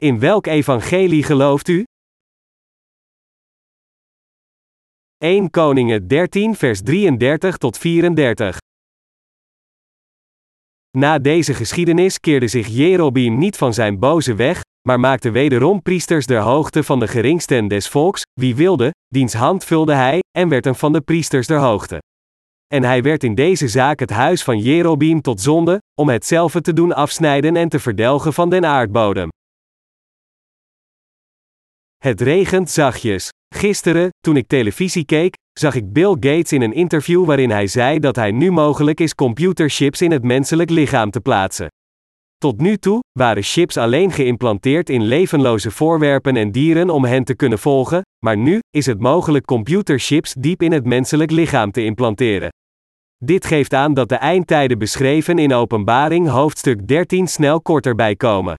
In welk evangelie gelooft u? 1 Koningen 13 vers 33 tot 34 Na deze geschiedenis keerde zich Jerobeam niet van zijn boze weg, maar maakte wederom priesters der hoogte van de geringsten des volks, wie wilde, diens hand vulde hij, en werd een van de priesters der hoogte. En hij werd in deze zaak het huis van Jerobeam tot zonde, om hetzelfde te doen afsnijden en te verdelgen van den aardbodem. Het regent zachtjes. Gisteren, toen ik televisie keek, zag ik Bill Gates in een interview waarin hij zei dat hij nu mogelijk is computerchips in het menselijk lichaam te plaatsen. Tot nu toe waren chips alleen geïmplanteerd in levenloze voorwerpen en dieren om hen te kunnen volgen, maar nu is het mogelijk computerchips diep in het menselijk lichaam te implanteren. Dit geeft aan dat de eindtijden beschreven in Openbaring hoofdstuk 13 snel korter bijkomen.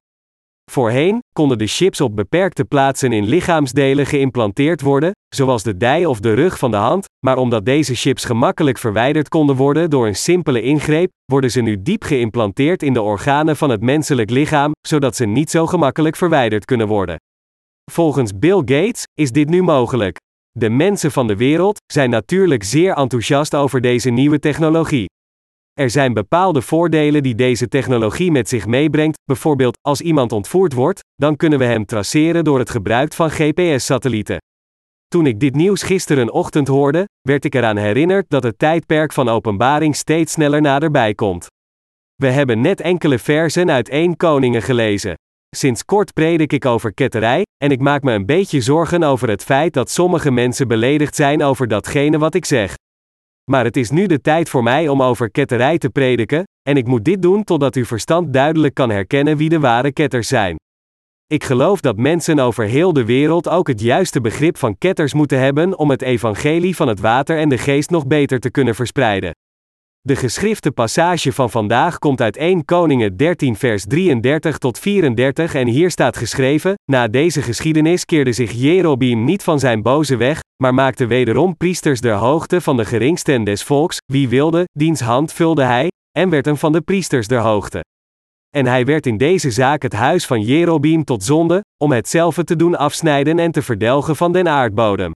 Voorheen konden de chips op beperkte plaatsen in lichaamsdelen geïmplanteerd worden, zoals de dij of de rug van de hand, maar omdat deze chips gemakkelijk verwijderd konden worden door een simpele ingreep, worden ze nu diep geïmplanteerd in de organen van het menselijk lichaam, zodat ze niet zo gemakkelijk verwijderd kunnen worden. Volgens Bill Gates is dit nu mogelijk. De mensen van de wereld zijn natuurlijk zeer enthousiast over deze nieuwe technologie. Er zijn bepaalde voordelen die deze technologie met zich meebrengt, bijvoorbeeld als iemand ontvoerd wordt, dan kunnen we hem traceren door het gebruik van GPS-satellieten. Toen ik dit nieuws gisteren ochtend hoorde, werd ik eraan herinnerd dat het tijdperk van openbaring steeds sneller naderbij komt. We hebben net enkele versen uit 1 Koningen gelezen. Sinds kort predik ik over ketterij, en ik maak me een beetje zorgen over het feit dat sommige mensen beledigd zijn over datgene wat ik zeg. Maar het is nu de tijd voor mij om over ketterij te prediken, en ik moet dit doen totdat uw verstand duidelijk kan herkennen wie de ware ketters zijn. Ik geloof dat mensen over heel de wereld ook het juiste begrip van ketters moeten hebben om het evangelie van het water en de geest nog beter te kunnen verspreiden. De geschrifte passage van vandaag komt uit 1 Koningen 13 vers 33 tot 34 en hier staat geschreven, na deze geschiedenis keerde zich Jerobeam niet van zijn boze weg, maar maakte wederom priesters der hoogte van de geringsten des volks, wie wilde, diens hand vulde hij, en werd een van de priesters der hoogte. En hij werd in deze zaak het huis van Jerobeam tot zonde, om hetzelfde te doen afsnijden en te verdelgen van den aardbodem.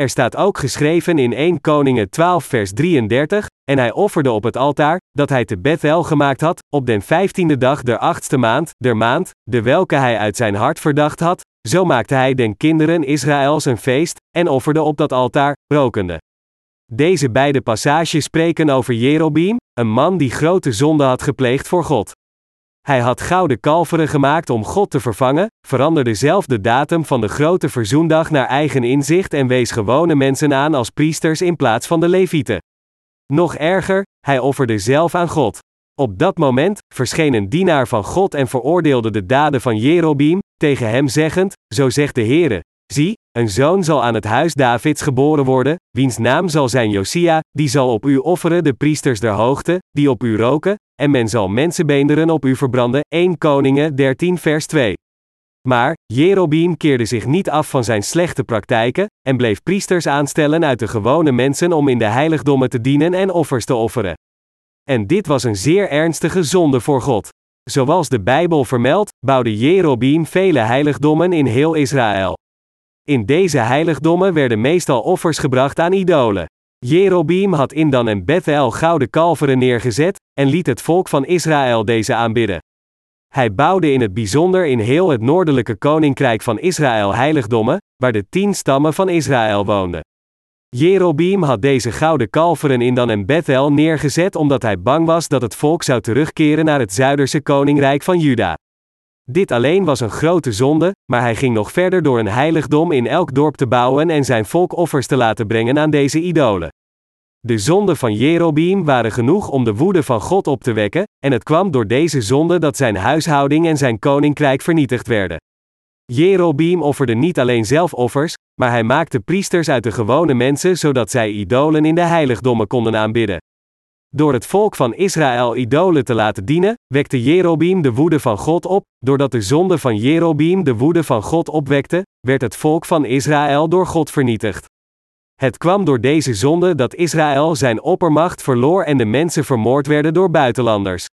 Er staat ook geschreven in 1 Koningen 12 vers 33, en hij offerde op het altaar, dat hij te Bethel gemaakt had, op den vijftiende dag der achtste maand, der maand, de welke hij uit zijn hart verdacht had, zo maakte hij den kinderen Israëls een feest, en offerde op dat altaar, rokende. Deze beide passages spreken over Jerobeam, een man die grote zonde had gepleegd voor God. Hij had gouden kalveren gemaakt om God te vervangen, veranderde zelf de datum van de grote verzoendag naar eigen inzicht en wees gewone mensen aan als priesters in plaats van de levieten. Nog erger, hij offerde zelf aan God. Op dat moment verscheen een dienaar van God en veroordeelde de daden van Jerobeam, tegen hem zeggend: Zo zegt de Heere: Zie, een zoon zal aan het huis Davids geboren worden, wiens naam zal zijn Josia, die zal op u offeren de priesters der hoogte, die op u roken, en men zal mensenbeenderen op u verbranden. 1 Koningen 13 vers 2. Maar, Jerobeam keerde zich niet af van zijn slechte praktijken, en bleef priesters aanstellen uit de gewone mensen om in de heiligdommen te dienen en offers te offeren. En dit was een zeer ernstige zonde voor God. Zoals de Bijbel vermeldt, bouwde Jerobeam vele heiligdommen in heel Israël. In deze heiligdommen werden meestal offers gebracht aan idolen. Jerobeam had in Dan en Bethel gouden kalveren neergezet, en liet het volk van Israël deze aanbidden. Hij bouwde in het bijzonder in heel het noordelijke koninkrijk van Israël heiligdommen, waar de tien stammen van Israël woonden. Jerobeam had deze gouden kalveren in Dan en Bethel neergezet omdat hij bang was dat het volk zou terugkeren naar het zuiderse koninkrijk van Juda. Dit alleen was een grote zonde, maar hij ging nog verder door een heiligdom in elk dorp te bouwen en zijn volk offers te laten brengen aan deze idolen. De zonden van Jerobeam waren genoeg om de woede van God op te wekken, en het kwam door deze zonde dat zijn huishouding en zijn koninkrijk vernietigd werden. Jerobeam offerde niet alleen zelf offers, maar hij maakte priesters uit de gewone mensen zodat zij idolen in de heiligdommen konden aanbidden. Door het volk van Israël idolen te laten dienen, wekte Jerobeam de woede van God op, doordat de zonde van Jerobeam de woede van God opwekte, werd het volk van Israël door God vernietigd. Het kwam door deze zonde dat Israël zijn oppermacht verloor en de mensen vermoord werden door buitenlanders.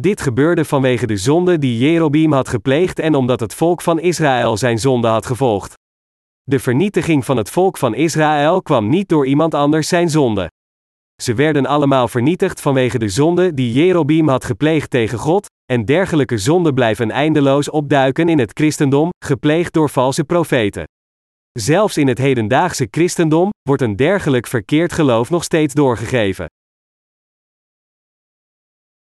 Dit gebeurde vanwege de zonde die Jerobeam had gepleegd en omdat het volk van Israël zijn zonde had gevolgd. De vernietiging van het volk van Israël kwam niet door iemand anders zijn zonde. Ze werden allemaal vernietigd vanwege de zonde die Jerobeam had gepleegd tegen God, en dergelijke zonden blijven eindeloos opduiken in het christendom, gepleegd door valse profeten. Zelfs in het hedendaagse christendom wordt een dergelijk verkeerd geloof nog steeds doorgegeven.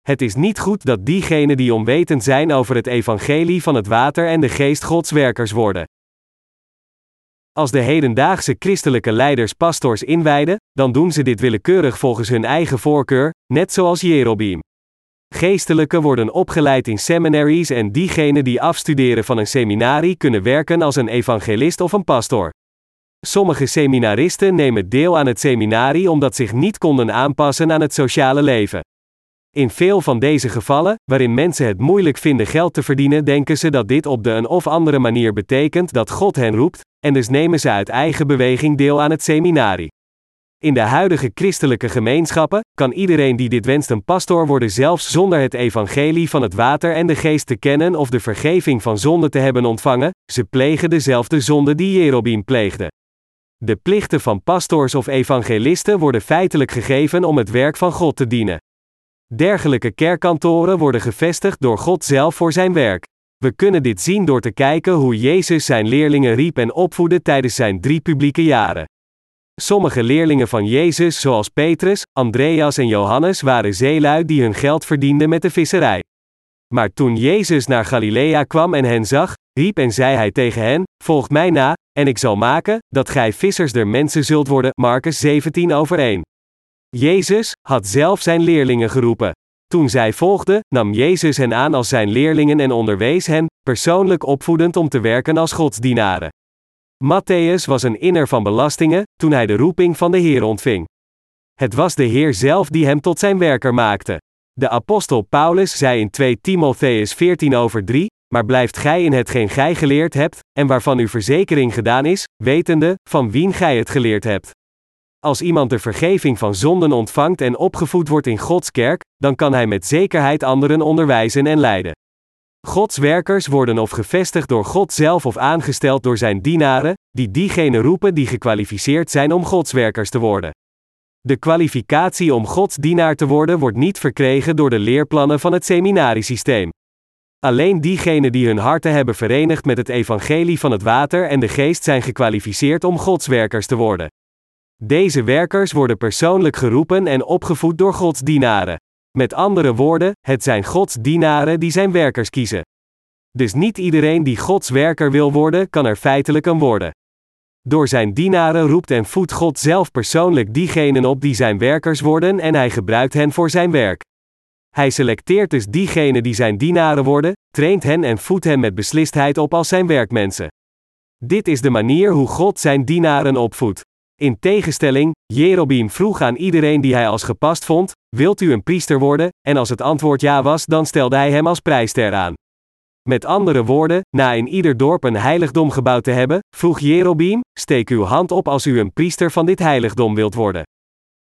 Het is niet goed dat diegenen die onwetend zijn over het evangelie van het water en de geest Gods werkers worden. Als de hedendaagse christelijke leiders pastors inwijden, dan doen ze dit willekeurig volgens hun eigen voorkeur, net zoals Jerobeam. Geestelijken worden opgeleid in seminaries en diegenen die afstuderen van een seminarie kunnen werken als een evangelist of een pastor. Sommige seminaristen nemen deel aan het seminarie omdat zich niet konden aanpassen aan het sociale leven. In veel van deze gevallen, waarin mensen het moeilijk vinden geld te verdienen, denken ze dat dit op de een of andere manier betekent dat God hen roept, en dus nemen ze uit eigen beweging deel aan het seminarie. In de huidige christelijke gemeenschappen kan iedereen die dit wenst een pastoor worden, zelfs zonder het evangelie van het water en de geest te kennen of de vergeving van zonde te hebben ontvangen. Ze plegen dezelfde zonde die Jerobeam pleegde. De plichten van pastoors of evangelisten worden feitelijk gegeven om het werk van God te dienen. Dergelijke kerkkantoren worden gevestigd door God zelf voor zijn werk. We kunnen dit zien door te kijken hoe Jezus zijn leerlingen riep en opvoedde tijdens zijn drie publieke jaren. Sommige leerlingen van Jezus, zoals Petrus, Andreas en Johannes, waren zeelui die hun geld verdienden met de visserij. Maar toen Jezus naar Galilea kwam en hen zag, riep en zei hij tegen hen: Volg mij na, en ik zal maken dat gij vissers der mensen zult worden. Marcus 17 over 1. Jezus had zelf zijn leerlingen geroepen. Toen zij volgden, nam Jezus hen aan als zijn leerlingen en onderwees hen, persoonlijk opvoedend om te werken als godsdienaren. Matthäus was een inner van belastingen, toen hij de roeping van de Heer ontving. Het was de Heer zelf die hem tot zijn werker maakte. De apostel Paulus zei in 2 Timotheus 14 over 3, maar blijft gij in hetgeen gij geleerd hebt, en waarvan uw verzekering gedaan is, wetende, van wien gij het geleerd hebt. Als iemand de vergeving van zonden ontvangt en opgevoed wordt in Gods kerk, dan kan hij met zekerheid anderen onderwijzen en leiden. Gods werkers worden of gevestigd door God zelf of aangesteld door zijn dienaren, die diegenen roepen die gekwalificeerd zijn om Gods werkers te worden. De kwalificatie om Gods dienaar te worden wordt niet verkregen door de leerplannen van het seminariesysteem. Alleen diegenen die hun harten hebben verenigd met het evangelie van het water en de geest zijn gekwalificeerd om Gods werkers te worden. Deze werkers worden persoonlijk geroepen en opgevoed door Gods dienaren. Met andere woorden, het zijn Gods dienaren die zijn werkers kiezen. Dus niet iedereen die Gods werker wil worden, kan er feitelijk een worden. Door zijn dienaren roept en voedt God zelf persoonlijk diegenen op die zijn werkers worden en hij gebruikt hen voor zijn werk. Hij selecteert dus diegenen die zijn dienaren worden, traint hen en voedt hen met beslistheid op als zijn werkmensen. Dit is de manier hoe God zijn dienaren opvoedt. In tegenstelling, Jerobeam vroeg aan iedereen die hij als gepast vond: Wilt u een priester worden? En als het antwoord ja was, dan stelde hij hem als prijster aan. Met andere woorden, na in ieder dorp een heiligdom gebouwd te hebben, vroeg Jerobeam: Steek uw hand op als u een priester van dit heiligdom wilt worden.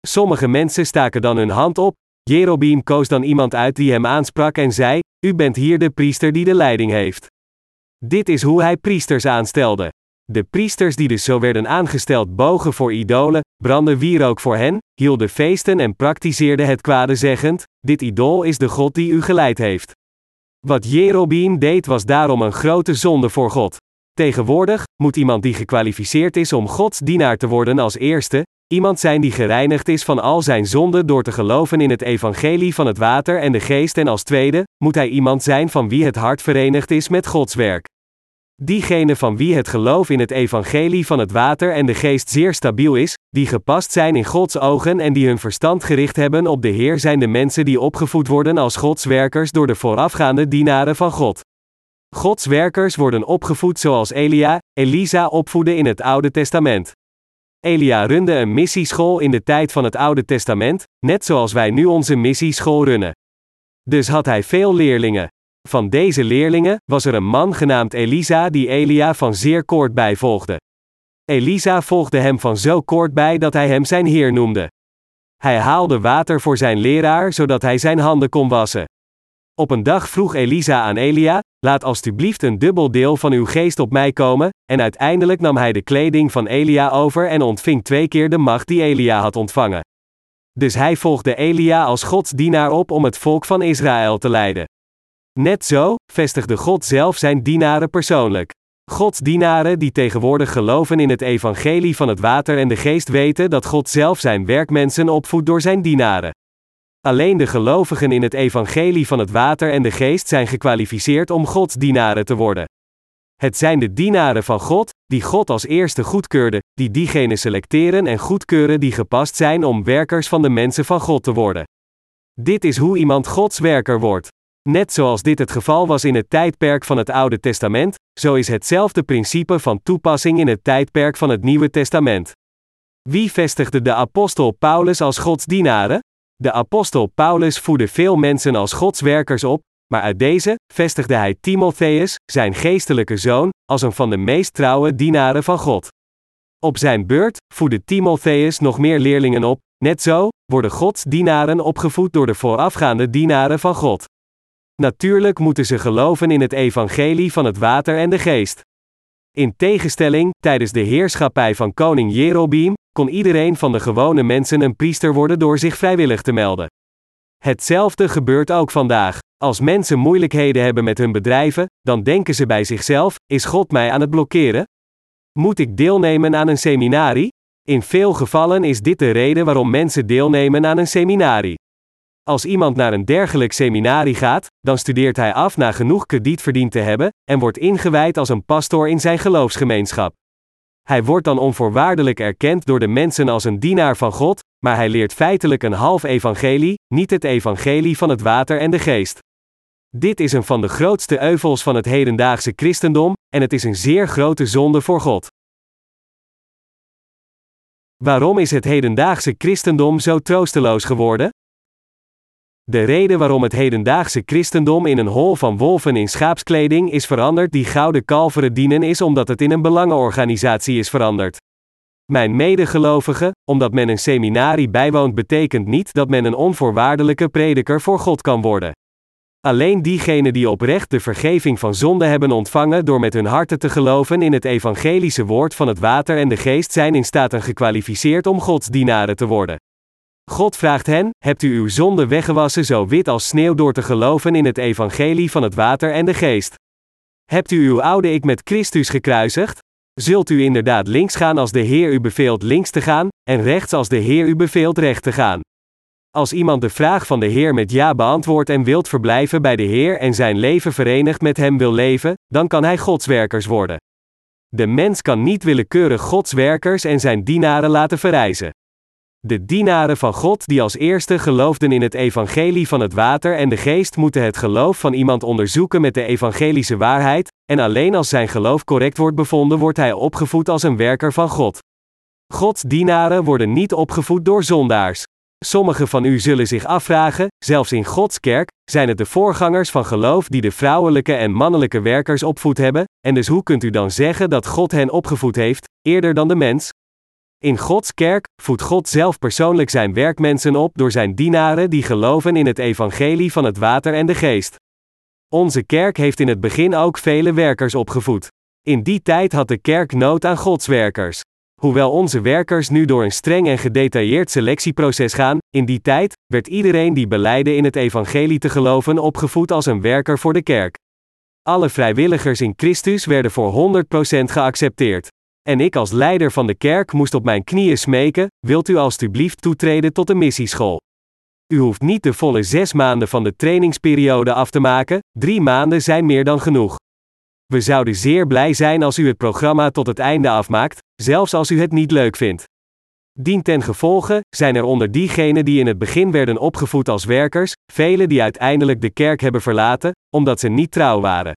Sommige mensen staken dan hun hand op. Jerobeam koos dan iemand uit die hem aansprak en zei: U bent hier de priester die de leiding heeft. Dit is hoe hij priesters aanstelde. De priesters die dus zo werden aangesteld bogen voor idolen, brandden wierook voor hen, hielden feesten en praktiseerden het kwade zeggend, dit idool is de God die u geleid heeft. Wat Jerobeam deed was daarom een grote zonde voor God. Tegenwoordig moet iemand die gekwalificeerd is om Gods dienaar te worden als eerste, iemand zijn die gereinigd is van al zijn zonden door te geloven in het evangelie van het water en de geest en als tweede, moet hij iemand zijn van wie het hart verenigd is met Gods werk. Diegenen van wie het geloof in het evangelie van het water en de geest zeer stabiel is, die gepast zijn in Gods ogen en die hun verstand gericht hebben op de Heer zijn de mensen die opgevoed worden als Gods werkers door de voorafgaande dienaren van God. Gods werkers worden opgevoed zoals Elia, Elisa opvoedde in het Oude Testament. Elia runde een missieschool in de tijd van het Oude Testament, net zoals wij nu onze missieschool runnen. Dus had hij veel leerlingen. Van deze leerlingen was er een man genaamd Elisa die Elia van zeer kort bij volgde. Elisa volgde hem van zo kort bij dat hij hem zijn heer noemde. Hij haalde water voor zijn leraar zodat hij zijn handen kon wassen. Op een dag vroeg Elisa aan Elia: Laat alstublieft een dubbel deel van uw geest op mij komen, en uiteindelijk nam hij de kleding van Elia over en ontving twee keer de macht die Elia had ontvangen. Dus hij volgde Elia als Gods dienaar op om het volk van Israël te leiden. Net zo vestigde God zelf zijn dienaren persoonlijk. Gods dienaren die tegenwoordig geloven in het evangelie van het water en de geest weten dat God zelf zijn werkmensen opvoedt door zijn dienaren. Alleen de gelovigen in het evangelie van het water en de geest zijn gekwalificeerd om Gods dienaren te worden. Het zijn de dienaren van God, die God als eerste goedkeurde, die diegenen selecteren en goedkeuren die gepast zijn om werkers van de mensen van God te worden. Dit is hoe iemand Gods werker wordt. Net zoals dit het geval was in het tijdperk van het Oude Testament, zo is hetzelfde principe van toepassing in het tijdperk van het Nieuwe Testament. Wie vestigde de apostel Paulus als Gods dienaren? De apostel Paulus voerde veel mensen als Godswerkers op, maar uit deze vestigde hij Timotheus, zijn geestelijke zoon, als een van de meest trouwe dienaren van God. Op zijn beurt voedde Timotheus nog meer leerlingen op, net zo worden Gods dienaren opgevoed door de voorafgaande dienaren van God. Natuurlijk moeten ze geloven in het evangelie van het water en de geest. In tegenstelling, tijdens de heerschappij van koning Jerobeam, kon iedereen van de gewone mensen een priester worden door zich vrijwillig te melden. Hetzelfde gebeurt ook vandaag. Als mensen moeilijkheden hebben met hun bedrijven, dan denken ze bij zichzelf: is God mij aan het blokkeren? Moet ik deelnemen aan een seminarie? In veel gevallen is dit de reden waarom mensen deelnemen aan een seminarie. Als iemand naar een dergelijk seminarie gaat, dan studeert hij af na genoeg krediet verdiend te hebben en wordt ingewijd als een pastor in zijn geloofsgemeenschap. Hij wordt dan onvoorwaardelijk erkend door de mensen als een dienaar van God, maar hij leert feitelijk een half evangelie, niet het evangelie van het water en de geest. Dit is een van de grootste euvels van het hedendaagse christendom, en het is een zeer grote zonde voor God. Waarom is het hedendaagse christendom zo troosteloos geworden? De reden waarom het hedendaagse christendom in een hol van wolven in schaapskleding is veranderd die gouden kalveren dienen is omdat het in een belangenorganisatie is veranderd. Mijn medegelovigen, omdat men een seminarie bijwoont betekent niet dat men een onvoorwaardelijke prediker voor God kan worden. Alleen diegenen die oprecht de vergeving van zonde hebben ontvangen door met hun harten te geloven in het evangelische woord van het water en de geest zijn in staat en gekwalificeerd om Gods dienaren te worden. God vraagt hen: Hebt u uw zonde weggewassen zo wit als sneeuw door te geloven in het evangelie van het water en de geest? Hebt u uw oude ik met Christus gekruisigd? Zult u inderdaad links gaan als de Heer u beveelt links te gaan, en rechts als de Heer u beveelt recht te gaan? Als iemand de vraag van de Heer met ja beantwoordt en wilt verblijven bij de Heer en zijn leven verenigd met Hem wil leven, dan kan hij Godswerkers worden. De mens kan niet willekeurig Godswerkers en zijn dienaren laten verrijzen. De dienaren van God die als eerste geloofden in het evangelie van het water en de geest moeten het geloof van iemand onderzoeken met de evangelische waarheid, en alleen als zijn geloof correct wordt bevonden wordt hij opgevoed als een werker van God. Gods dienaren worden niet opgevoed door zondaars. Sommigen van u zullen zich afvragen, zelfs in Gods kerk, zijn het de voorgangers van geloof die de vrouwelijke en mannelijke werkers opvoed hebben, en dus hoe kunt u dan zeggen dat God hen opgevoed heeft, eerder dan de mens? In Gods kerk voedt God zelf persoonlijk zijn werkmensen op door zijn dienaren die geloven in het evangelie van het water en de geest. Onze kerk heeft in het begin ook vele werkers opgevoed. In die tijd had de kerk nood aan Gods werkers. Hoewel onze werkers nu door een streng en gedetailleerd selectieproces gaan, in die tijd werd iedereen die beleidde in het evangelie te geloven opgevoed als een werker voor de kerk. Alle vrijwilligers in Christus werden voor 100% geaccepteerd. En ik als leider van de kerk moest op mijn knieën smeken: wilt u alstublieft toetreden tot de missieschool? U hoeft niet de volle zes maanden van de trainingsperiode af te maken, drie maanden zijn meer dan genoeg. We zouden zeer blij zijn als u het programma tot het einde afmaakt, zelfs als u het niet leuk vindt. Dien ten gevolge zijn er onder diegenen die in het begin werden opgevoed als werkers, velen die uiteindelijk de kerk hebben verlaten, omdat ze niet trouw waren.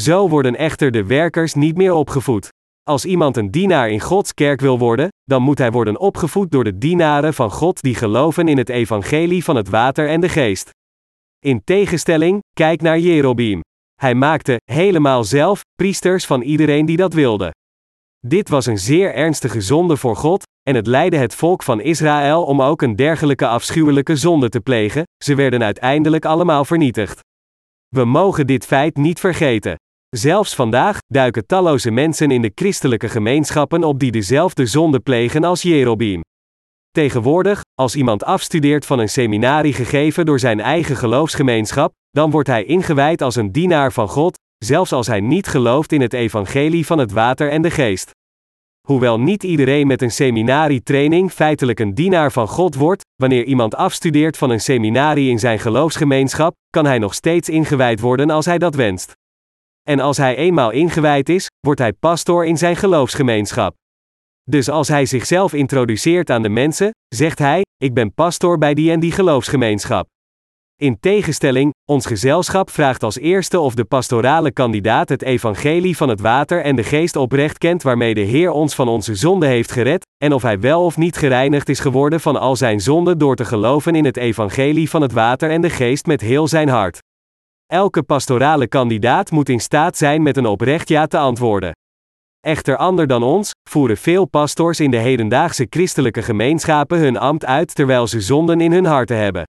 Zo worden echter de werkers niet meer opgevoed. Als iemand een dienaar in Gods kerk wil worden, dan moet hij worden opgevoed door de dienaren van God die geloven in het evangelie van het water en de geest. In tegenstelling, kijk naar Jerobeam. Hij maakte, helemaal zelf, priesters van iedereen die dat wilde. Dit was een zeer ernstige zonde voor God, en het leidde het volk van Israël om ook een dergelijke afschuwelijke zonde te plegen, ze werden uiteindelijk allemaal vernietigd. We mogen dit feit niet vergeten. Zelfs vandaag duiken talloze mensen in de christelijke gemeenschappen op die dezelfde zonde plegen als Jerobeam. Tegenwoordig, als iemand afstudeert van een seminarie gegeven door zijn eigen geloofsgemeenschap, dan wordt hij ingewijd als een dienaar van God, zelfs als hij niet gelooft in het evangelie van het water en de geest. Hoewel niet iedereen met een seminarietraining feitelijk een dienaar van God wordt, wanneer iemand afstudeert van een seminarie in zijn geloofsgemeenschap, kan hij nog steeds ingewijd worden als hij dat wenst. En als hij eenmaal ingewijd is, wordt hij pastoor in zijn geloofsgemeenschap. Dus als hij zichzelf introduceert aan de mensen, zegt hij: Ik ben pastoor bij die en die geloofsgemeenschap. In tegenstelling, ons gezelschap vraagt als eerste of de pastorale kandidaat het evangelie van het water en de geest oprecht kent waarmee de Heer ons van onze zonde heeft gered, en of hij wel of niet gereinigd is geworden van al zijn zonden door te geloven in het evangelie van het water en de geest met heel zijn hart. Elke pastorale kandidaat moet in staat zijn met een oprecht ja te antwoorden. Echter ander dan ons, voeren veel pastors in de hedendaagse christelijke gemeenschappen hun ambt uit terwijl ze zonden in hun harten hebben.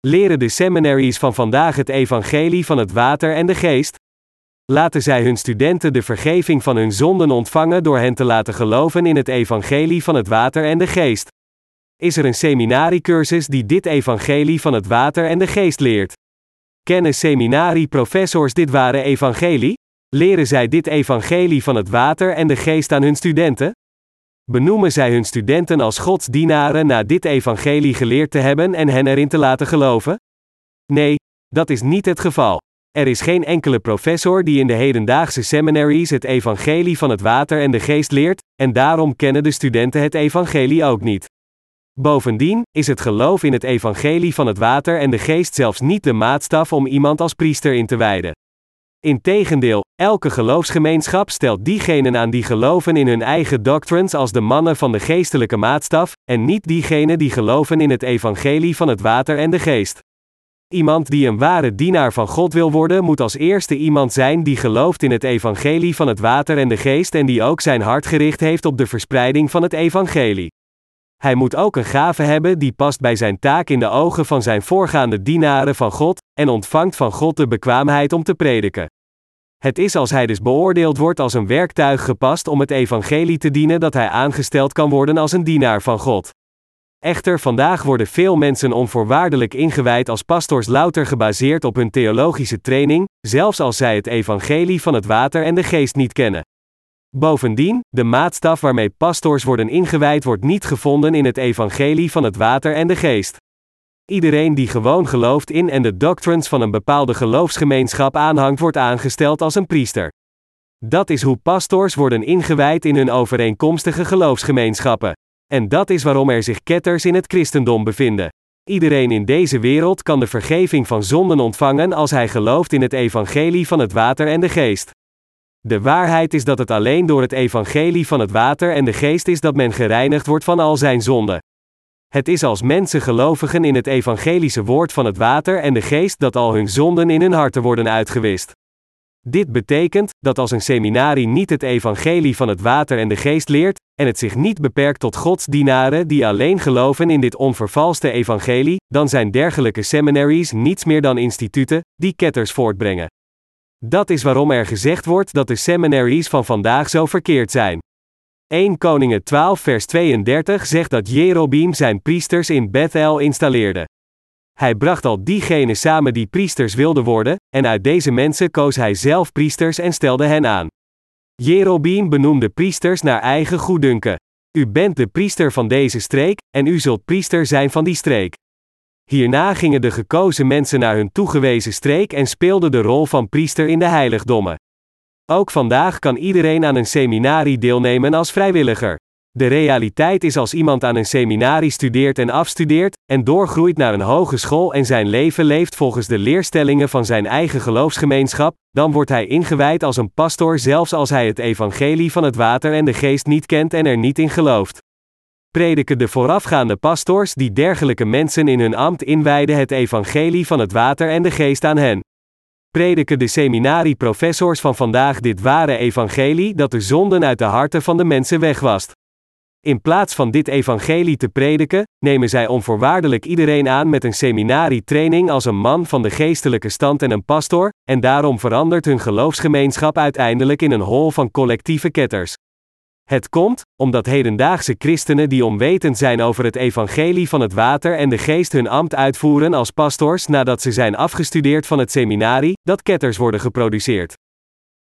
Leren de seminaries van vandaag het evangelie van het water en de geest? Laten zij hun studenten de vergeving van hun zonden ontvangen door hen te laten geloven in het evangelie van het water en de geest. Is er een seminariecursus die dit evangelie van het water en de geest leert? Kennen seminarieprofessors dit ware evangelie? Leren zij dit evangelie van het water en de geest aan hun studenten? Benoemen zij hun studenten als godsdienaren na dit evangelie geleerd te hebben en hen erin te laten geloven? Nee, dat is niet het geval. Er is geen enkele professor die in de hedendaagse seminaries het evangelie van het water en de geest leert, en daarom kennen de studenten het evangelie ook niet. Bovendien is het geloof in het evangelie van het water en de geest zelfs niet de maatstaf om iemand als priester in te wijden. Integendeel, elke geloofsgemeenschap stelt diegenen aan die geloven in hun eigen doctrines als de mannen van de geestelijke maatstaf, en niet diegenen die geloven in het evangelie van het water en de geest. Iemand die een ware dienaar van God wil worden, moet als eerste iemand zijn die gelooft in het evangelie van het water en de geest en die ook zijn hart gericht heeft op de verspreiding van het evangelie. Hij moet ook een gave hebben die past bij zijn taak in de ogen van zijn voorgaande dienaren van God, en ontvangt van God de bekwaamheid om te prediken. Het is als hij dus beoordeeld wordt als een werktuig gepast om het evangelie te dienen dat hij aangesteld kan worden als een dienaar van God. Echter, vandaag worden veel mensen onvoorwaardelijk ingewijd als pastors louter gebaseerd op hun theologische training, zelfs als zij het evangelie van het water en de geest niet kennen. Bovendien, de maatstaf waarmee pastors worden ingewijd wordt niet gevonden in het evangelie van het water en de geest. Iedereen die gewoon gelooft in en de doctrines van een bepaalde geloofsgemeenschap aanhangt, wordt aangesteld als een priester. Dat is hoe pastors worden ingewijd in hun overeenkomstige geloofsgemeenschappen. En dat is waarom er zich ketters in het christendom bevinden. Iedereen in deze wereld kan de vergeving van zonden ontvangen als hij gelooft in het evangelie van het water en de geest. De waarheid is dat het alleen door het evangelie van het water en de geest is dat men gereinigd wordt van al zijn zonden. Het is als mensen gelovigen in het evangelische woord van het water en de geest dat al hun zonden in hun harten worden uitgewist. Dit betekent dat als een seminarie niet het evangelie van het water en de geest leert, en het zich niet beperkt tot godsdienaren die alleen geloven in dit onvervalste evangelie, dan zijn dergelijke seminaries niets meer dan instituten die ketters voortbrengen. Dat is waarom er gezegd wordt dat de seminaries van vandaag zo verkeerd zijn. 1 Koningen 12 vers 32 zegt dat Jerobeam zijn priesters in Bethel installeerde. Hij bracht al diegenen samen die priesters wilden worden, en uit deze mensen koos hij zelf priesters en stelde hen aan. Jerobeam benoemde priesters naar eigen goeddunken. U bent de priester van deze streek, en u zult priester zijn van die streek. Hierna gingen de gekozen mensen naar hun toegewezen streek en speelden de rol van priester in de heiligdommen. Ook vandaag kan iedereen aan een seminarie deelnemen als vrijwilliger. De realiteit is als iemand aan een seminarie studeert en afstudeert, en doorgroeit naar een hogeschool en zijn leven leeft volgens de leerstellingen van zijn eigen geloofsgemeenschap, dan wordt hij ingewijd als een pastor zelfs als hij het evangelie van het water en de geest niet kent en er niet in gelooft. Prediken de voorafgaande pastors die dergelijke mensen in hun ambt inwijden het evangelie van het water en de geest aan hen prediken de seminarieprofessors van vandaag dit ware evangelie dat de zonden uit de harten van de mensen wegwast. In plaats van dit evangelie te prediken, nemen zij onvoorwaardelijk iedereen aan met een seminarietraining als een man van de geestelijke stand en een pastor, en daarom verandert hun geloofsgemeenschap uiteindelijk in een hol van collectieve ketters. Het komt, omdat hedendaagse christenen die onwetend zijn over het evangelie van het water en de geest hun ambt uitvoeren als pastors nadat ze zijn afgestudeerd van het seminarie, dat ketters worden geproduceerd.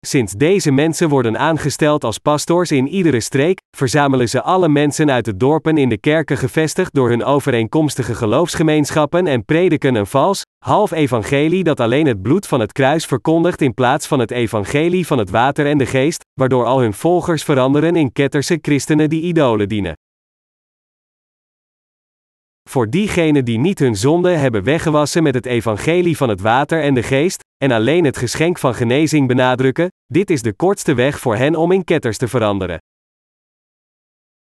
Sinds deze mensen worden aangesteld als pastors in iedere streek, verzamelen ze alle mensen uit de dorpen in de kerken gevestigd door hun overeenkomstige geloofsgemeenschappen en prediken een vals, half evangelie dat alleen het bloed van het kruis verkondigt in plaats van het evangelie van het water en de geest, waardoor al hun volgers veranderen in ketterse christenen die idolen dienen. Voor diegenen die niet hun zonde hebben weggewassen met het evangelie van het water en de geest, en alleen het geschenk van genezing benadrukken, dit is de kortste weg voor hen om in ketters te veranderen.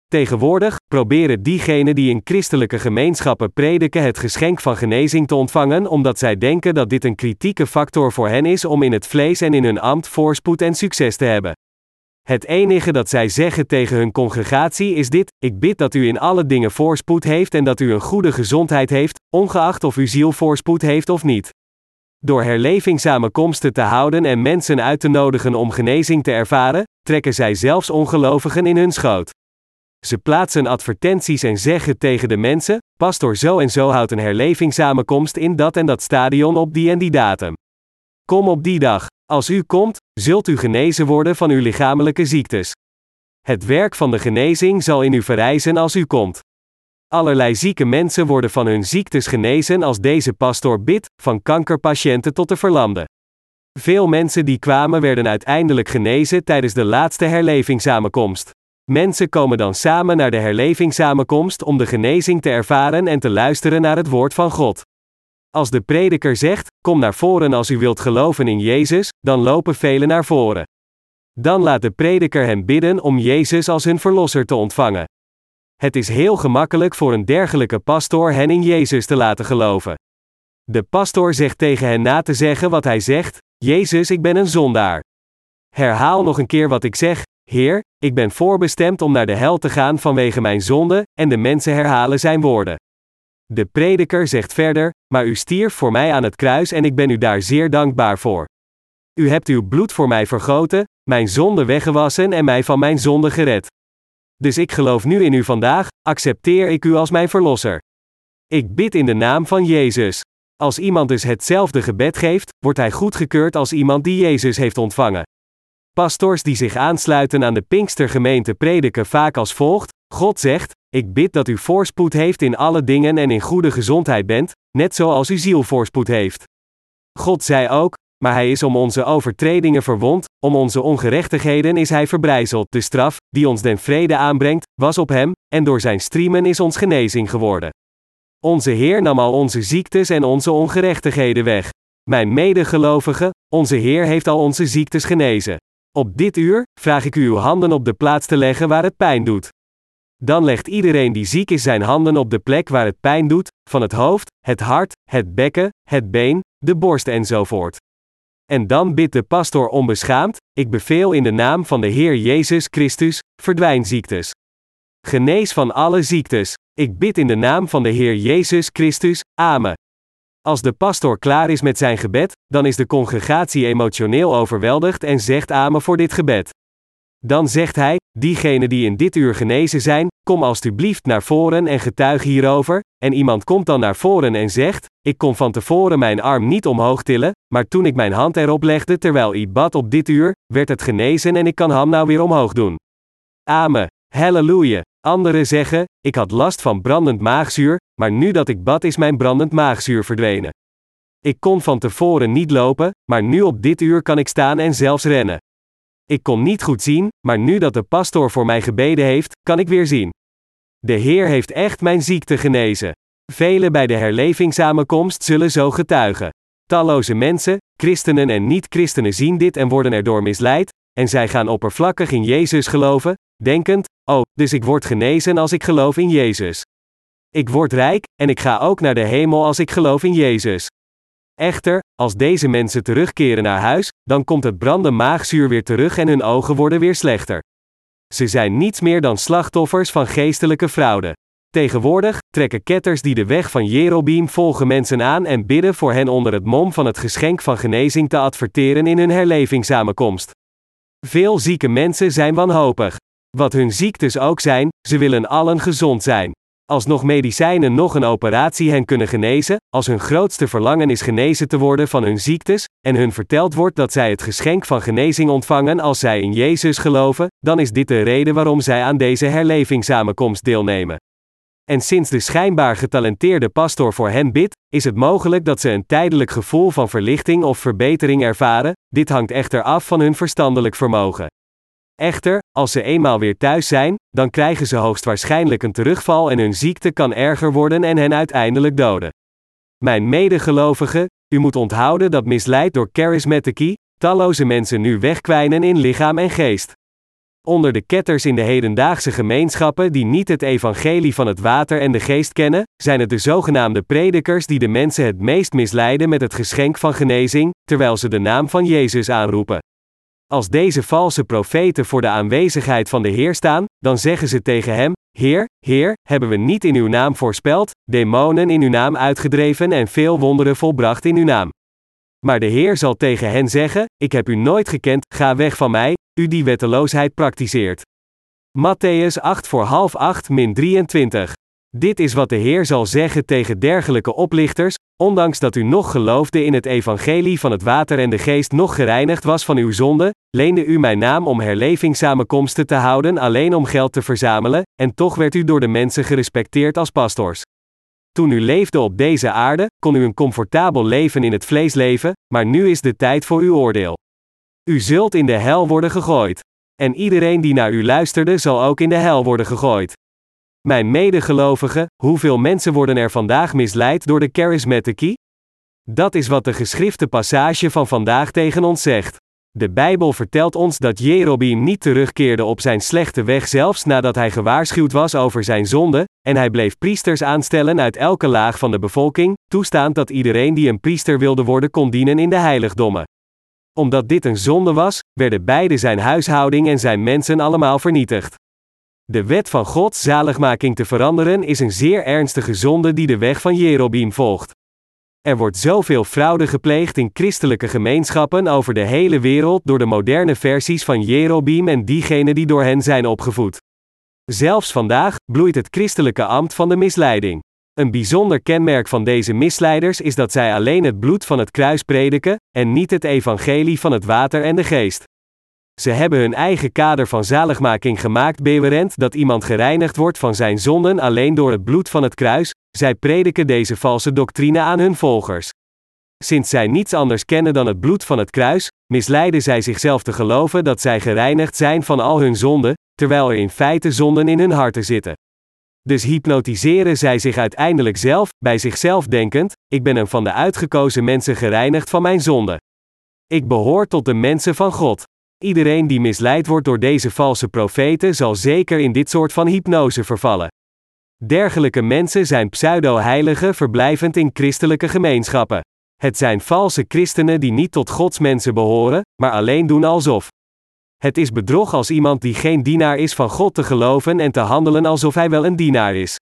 Tegenwoordig proberen diegenen die in christelijke gemeenschappen prediken het geschenk van genezing te ontvangen omdat zij denken dat dit een kritieke factor voor hen is om in het vlees en in hun ambt voorspoed en succes te hebben. Het enige dat zij zeggen tegen hun congregatie is dit: Ik bid dat u in alle dingen voorspoed heeft en dat u een goede gezondheid heeft, ongeacht of uw ziel voorspoed heeft of niet. Door herlevingssamenkomsten te houden en mensen uit te nodigen om genezing te ervaren, trekken zij zelfs ongelovigen in hun schoot. Ze plaatsen advertenties en zeggen tegen de mensen: Pastor zo en zo houdt een herlevingssamenkomst in dat en dat stadion op die en die datum. Kom op die dag. Als u komt, zult u genezen worden van uw lichamelijke ziektes. Het werk van de genezing zal in u verrijzen als u komt. Allerlei zieke mensen worden van hun ziektes genezen als deze pastoor bidt, van kankerpatiënten tot de verlamden. Veel mensen die kwamen werden uiteindelijk genezen tijdens de laatste herlevingssamenkomst. Mensen komen dan samen naar de herlevingssamenkomst om de genezing te ervaren en te luisteren naar het woord van God. Als de prediker zegt: Kom naar voren als u wilt geloven in Jezus, dan lopen velen naar voren. Dan laat de prediker hen bidden om Jezus als hun verlosser te ontvangen. Het is heel gemakkelijk voor een dergelijke pastoor hen in Jezus te laten geloven. De pastoor zegt tegen hen na te zeggen wat hij zegt: Jezus, ik ben een zondaar. Herhaal nog een keer wat ik zeg: Heer, ik ben voorbestemd om naar de hel te gaan vanwege mijn zonde, en de mensen herhalen zijn woorden. De prediker zegt verder: Maar u stierf voor mij aan het kruis en ik ben u daar zeer dankbaar voor. U hebt uw bloed voor mij vergoten, mijn zonde weggewassen en mij van mijn zonde gered. Dus ik geloof nu in u vandaag, accepteer ik u als mijn verlosser. Ik bid in de naam van Jezus. Als iemand dus hetzelfde gebed geeft, wordt hij goedgekeurd als iemand die Jezus heeft ontvangen. Pastors die zich aansluiten aan de Pinkstergemeente prediken vaak als volgt: God zegt: Ik bid dat u voorspoed heeft in alle dingen en in goede gezondheid bent, net zoals uw ziel voorspoed heeft. God zei ook: Maar hij is om onze overtredingen verwond, om onze ongerechtigheden is hij verbrijzeld. De straf, die ons den vrede aanbrengt, was op hem, en door zijn striemen is ons genezing geworden. Onze Heer nam al onze ziektes en onze ongerechtigheden weg. Mijn medegelovigen, onze Heer heeft al onze ziektes genezen. Op dit uur vraag ik u uw handen op de plaats te leggen waar het pijn doet. Dan legt iedereen die ziek is zijn handen op de plek waar het pijn doet, van het hoofd, het hart, het bekken, het been, de borst enzovoort. En dan bidt de pastor onbeschaamd: Ik beveel in de naam van de Heer Jezus Christus, verdwijn ziektes. Genees van alle ziektes. Ik bid in de naam van de Heer Jezus Christus, Amen. Als de pastor klaar is met zijn gebed, dan is de congregatie emotioneel overweldigd en zegt Amen voor dit gebed. Dan zegt hij: Diegenen die in dit uur genezen zijn, kom alstublieft naar voren en getuig hierover. En iemand komt dan naar voren en zegt: Ik kon van tevoren mijn arm niet omhoog tillen, maar toen ik mijn hand erop legde terwijl ik bad op dit uur, werd het genezen en ik kan hem nou weer omhoog doen. Amen. Halleluja. Anderen zeggen: Ik had last van brandend maagzuur, maar nu dat ik bad is mijn brandend maagzuur verdwenen. Ik kon van tevoren niet lopen, maar nu op dit uur kan ik staan en zelfs rennen. Ik kon niet goed zien, maar nu dat de pastoor voor mij gebeden heeft, kan ik weer zien. De Heer heeft echt mijn ziekte genezen. Velen bij de herlevingssamenkomst zullen zo getuigen. Talloze mensen, christenen en niet-christenen zien dit en worden erdoor misleid, en zij gaan oppervlakkig in Jezus geloven, denkend: Oh, dus ik word genezen als ik geloof in Jezus. Ik word rijk, en ik ga ook naar de hemel als ik geloof in Jezus. Echter, als deze mensen terugkeren naar huis, dan komt het brandende maagzuur weer terug en hun ogen worden weer slechter. Ze zijn niets meer dan slachtoffers van geestelijke fraude. Tegenwoordig trekken ketters die de weg van Jerobeam volgen mensen aan en bidden voor hen onder het mom van het geschenk van genezing te adverteren in hun herlevingssamenkomst. Veel zieke mensen zijn wanhopig. Wat hun ziektes ook zijn, ze willen allen gezond zijn. Als nog medicijnen nog een operatie hen kunnen genezen, als hun grootste verlangen is genezen te worden van hun ziektes, en hun verteld wordt dat zij het geschenk van genezing ontvangen als zij in Jezus geloven, dan is dit de reden waarom zij aan deze herlevingssamenkomst deelnemen. En sinds de schijnbaar getalenteerde pastor voor hen bidt, is het mogelijk dat ze een tijdelijk gevoel van verlichting of verbetering ervaren, dit hangt echter af van hun verstandelijk vermogen. Echter, als ze eenmaal weer thuis zijn, dan krijgen ze hoogstwaarschijnlijk een terugval en hun ziekte kan erger worden en hen uiteindelijk doden. Mijn medegelovigen, u moet onthouden dat misleid door charismatici, talloze mensen nu wegkwijnen in lichaam en geest. Onder de ketters in de hedendaagse gemeenschappen die niet het evangelie van het water en de geest kennen, zijn het de zogenaamde predikers die de mensen het meest misleiden met het geschenk van genezing, terwijl ze de naam van Jezus aanroepen. Als deze valse profeten voor de aanwezigheid van de Heer staan, dan zeggen ze tegen hem: Heer, Heer, hebben we niet in uw naam voorspeld, demonen in uw naam uitgedreven en veel wonderen volbracht in uw naam. Maar de Heer zal tegen hen zeggen: Ik heb u nooit gekend, ga weg van mij, u die wetteloosheid praktiseert. Matthäus 8 voor half 8 min 23. Dit is wat de Heer zal zeggen tegen dergelijke oplichters, ondanks dat u nog geloofde in het evangelie van het water en de geest nog gereinigd was van uw zonde, leende u mijn naam om herlevingssamenkomsten te houden alleen om geld te verzamelen, en toch werd u door de mensen gerespecteerd als pastors. Toen u leefde op deze aarde, kon u een comfortabel leven in het vlees leven, maar nu is de tijd voor uw oordeel. U zult in de hel worden gegooid. En iedereen die naar u luisterde zal ook in de hel worden gegooid. Mijn medegelovigen, hoeveel mensen worden er vandaag misleid door de charismatici? Dat is wat de geschrifte passage van vandaag tegen ons zegt. De Bijbel vertelt ons dat Jerobeam niet terugkeerde op zijn slechte weg zelfs nadat hij gewaarschuwd was over zijn zonde, en hij bleef priesters aanstellen uit elke laag van de bevolking, toestaand dat iedereen die een priester wilde worden kon dienen in de heiligdommen. Omdat dit een zonde was, werden beide zijn huishouding en zijn mensen allemaal vernietigd. De wet van Gods zaligmaking te veranderen is een zeer ernstige zonde die de weg van Jerobeam volgt. Er wordt zoveel fraude gepleegd in christelijke gemeenschappen over de hele wereld door de moderne versies van Jerobeam en diegenen die door hen zijn opgevoed. Zelfs vandaag bloeit het christelijke ambt van de misleiding. Een bijzonder kenmerk van deze misleiders is dat zij alleen het bloed van het kruis prediken, en niet het evangelie van het water en de geest. Ze hebben hun eigen kader van zaligmaking gemaakt, bewerend dat iemand gereinigd wordt van zijn zonden alleen door het bloed van het kruis. Zij prediken deze valse doctrine aan hun volgers. Sinds zij niets anders kennen dan het bloed van het kruis, misleiden zij zichzelf te geloven dat zij gereinigd zijn van al hun zonden, terwijl er in feite zonden in hun harten zitten. Dus hypnotiseren zij zich uiteindelijk zelf, bij zichzelf denkend: Ik ben een van de uitgekozen mensen gereinigd van mijn zonde. Ik behoor tot de mensen van God. Iedereen die misleid wordt door deze valse profeten zal zeker in dit soort van hypnose vervallen. Dergelijke mensen zijn pseudo-heiligen verblijvend in christelijke gemeenschappen. Het zijn valse christenen die niet tot Gods mensen behoren, maar alleen doen alsof. Het is bedrog als iemand die geen dienaar is van God te geloven en te handelen alsof hij wel een dienaar is.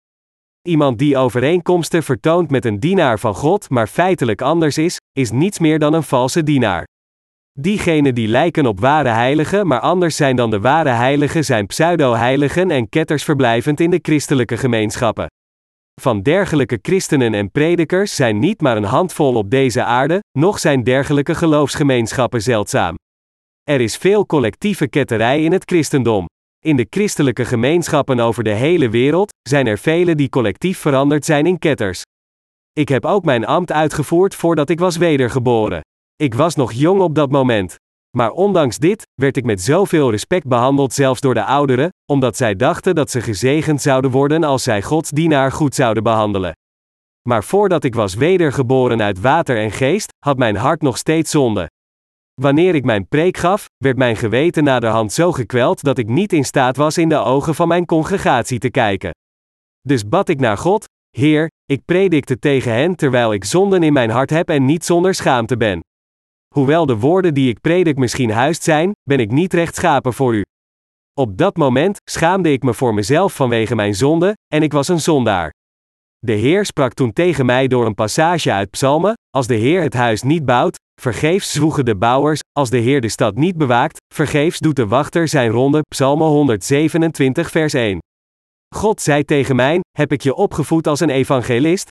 Iemand die overeenkomsten vertoont met een dienaar van God, maar feitelijk anders is, is niets meer dan een valse dienaar. Diegenen die lijken op ware heiligen, maar anders zijn dan de ware heiligen, zijn pseudo-heiligen en ketters verblijvend in de christelijke gemeenschappen. Van dergelijke christenen en predikers zijn niet maar een handvol op deze aarde, nog zijn dergelijke geloofsgemeenschappen zeldzaam. Er is veel collectieve ketterij in het christendom. In de christelijke gemeenschappen over de hele wereld zijn er velen die collectief veranderd zijn in ketters. Ik heb ook mijn ambt uitgevoerd voordat ik was wedergeboren. Ik was nog jong op dat moment. Maar ondanks dit, werd ik met zoveel respect behandeld zelfs door de ouderen, omdat zij dachten dat ze gezegend zouden worden als zij Gods dienaar goed zouden behandelen. Maar voordat ik was wedergeboren uit water en geest, had mijn hart nog steeds zonde. Wanneer ik mijn preek gaf, werd mijn geweten naderhand zo gekweld dat ik niet in staat was in de ogen van mijn congregatie te kijken. Dus bad ik naar God, Heer, ik predikte tegen hen terwijl ik zonden in mijn hart heb en niet zonder schaamte ben. Hoewel de woorden die ik predik misschien huist zijn, ben ik niet rechtschapen voor u. Op dat moment schaamde ik me voor mezelf vanwege mijn zonde, en ik was een zondaar. De Heer sprak toen tegen mij door een passage uit Psalmen: Als de Heer het huis niet bouwt, vergeefs zwoegen de bouwers, als de Heer de stad niet bewaakt, vergeefs doet de wachter zijn ronde. Psalmen 127, vers 1. God zei tegen mij: Heb ik je opgevoed als een evangelist?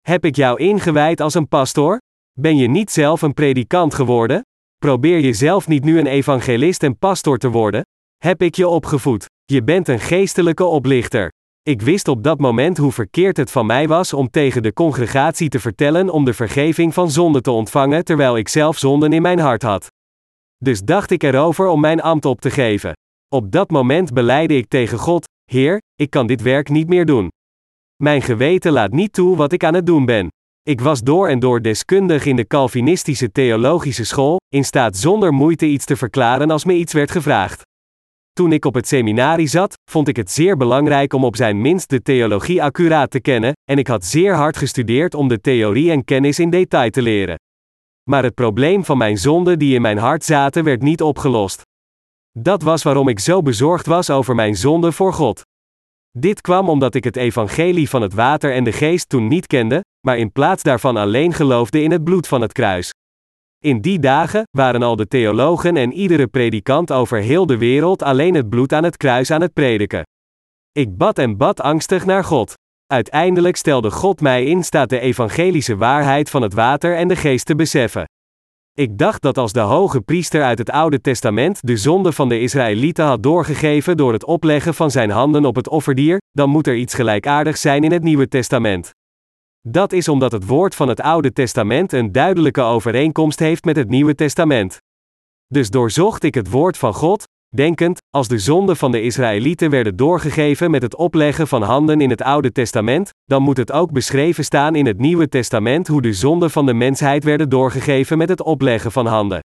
Heb ik jou ingewijd als een pastoor? Ben je niet zelf een predikant geworden? Probeer jezelf niet nu een evangelist en pastor te worden? Heb ik je opgevoed? Je bent een geestelijke oplichter. Ik wist op dat moment hoe verkeerd het van mij was om tegen de congregatie te vertellen om de vergeving van zonde te ontvangen terwijl ik zelf zonden in mijn hart had. Dus dacht ik erover om mijn ambt op te geven. Op dat moment beleidde ik tegen God: Heer, ik kan dit werk niet meer doen. Mijn geweten laat niet toe wat ik aan het doen ben. Ik was door en door deskundig in de Calvinistische theologische school, in staat zonder moeite iets te verklaren als me iets werd gevraagd. Toen ik op het seminarie zat, vond ik het zeer belangrijk om op zijn minst de theologie accuraat te kennen, en ik had zeer hard gestudeerd om de theorie en kennis in detail te leren. Maar het probleem van mijn zonden die in mijn hart zaten werd niet opgelost. Dat was waarom ik zo bezorgd was over mijn zonde voor God. Dit kwam omdat ik het evangelie van het water en de geest toen niet kende, maar in plaats daarvan alleen geloofde in het bloed van het kruis. In die dagen waren al de theologen en iedere predikant over heel de wereld alleen het bloed aan het kruis aan het prediken. Ik bad en bad angstig naar God. Uiteindelijk stelde God mij in staat de evangelische waarheid van het water en de geest te beseffen. Ik dacht dat als de hoge priester uit het Oude Testament de zonde van de Israëlieten had doorgegeven door het opleggen van zijn handen op het offerdier, dan moet er iets gelijkaardigs zijn in het Nieuwe Testament. Dat is omdat het woord van het Oude Testament een duidelijke overeenkomst heeft met het Nieuwe Testament. Dus doorzocht ik het woord van God, denkend, als de zonden van de Israëlieten werden doorgegeven met het opleggen van handen in het Oude Testament, dan moet het ook beschreven staan in het Nieuwe Testament hoe de zonden van de mensheid werden doorgegeven met het opleggen van handen.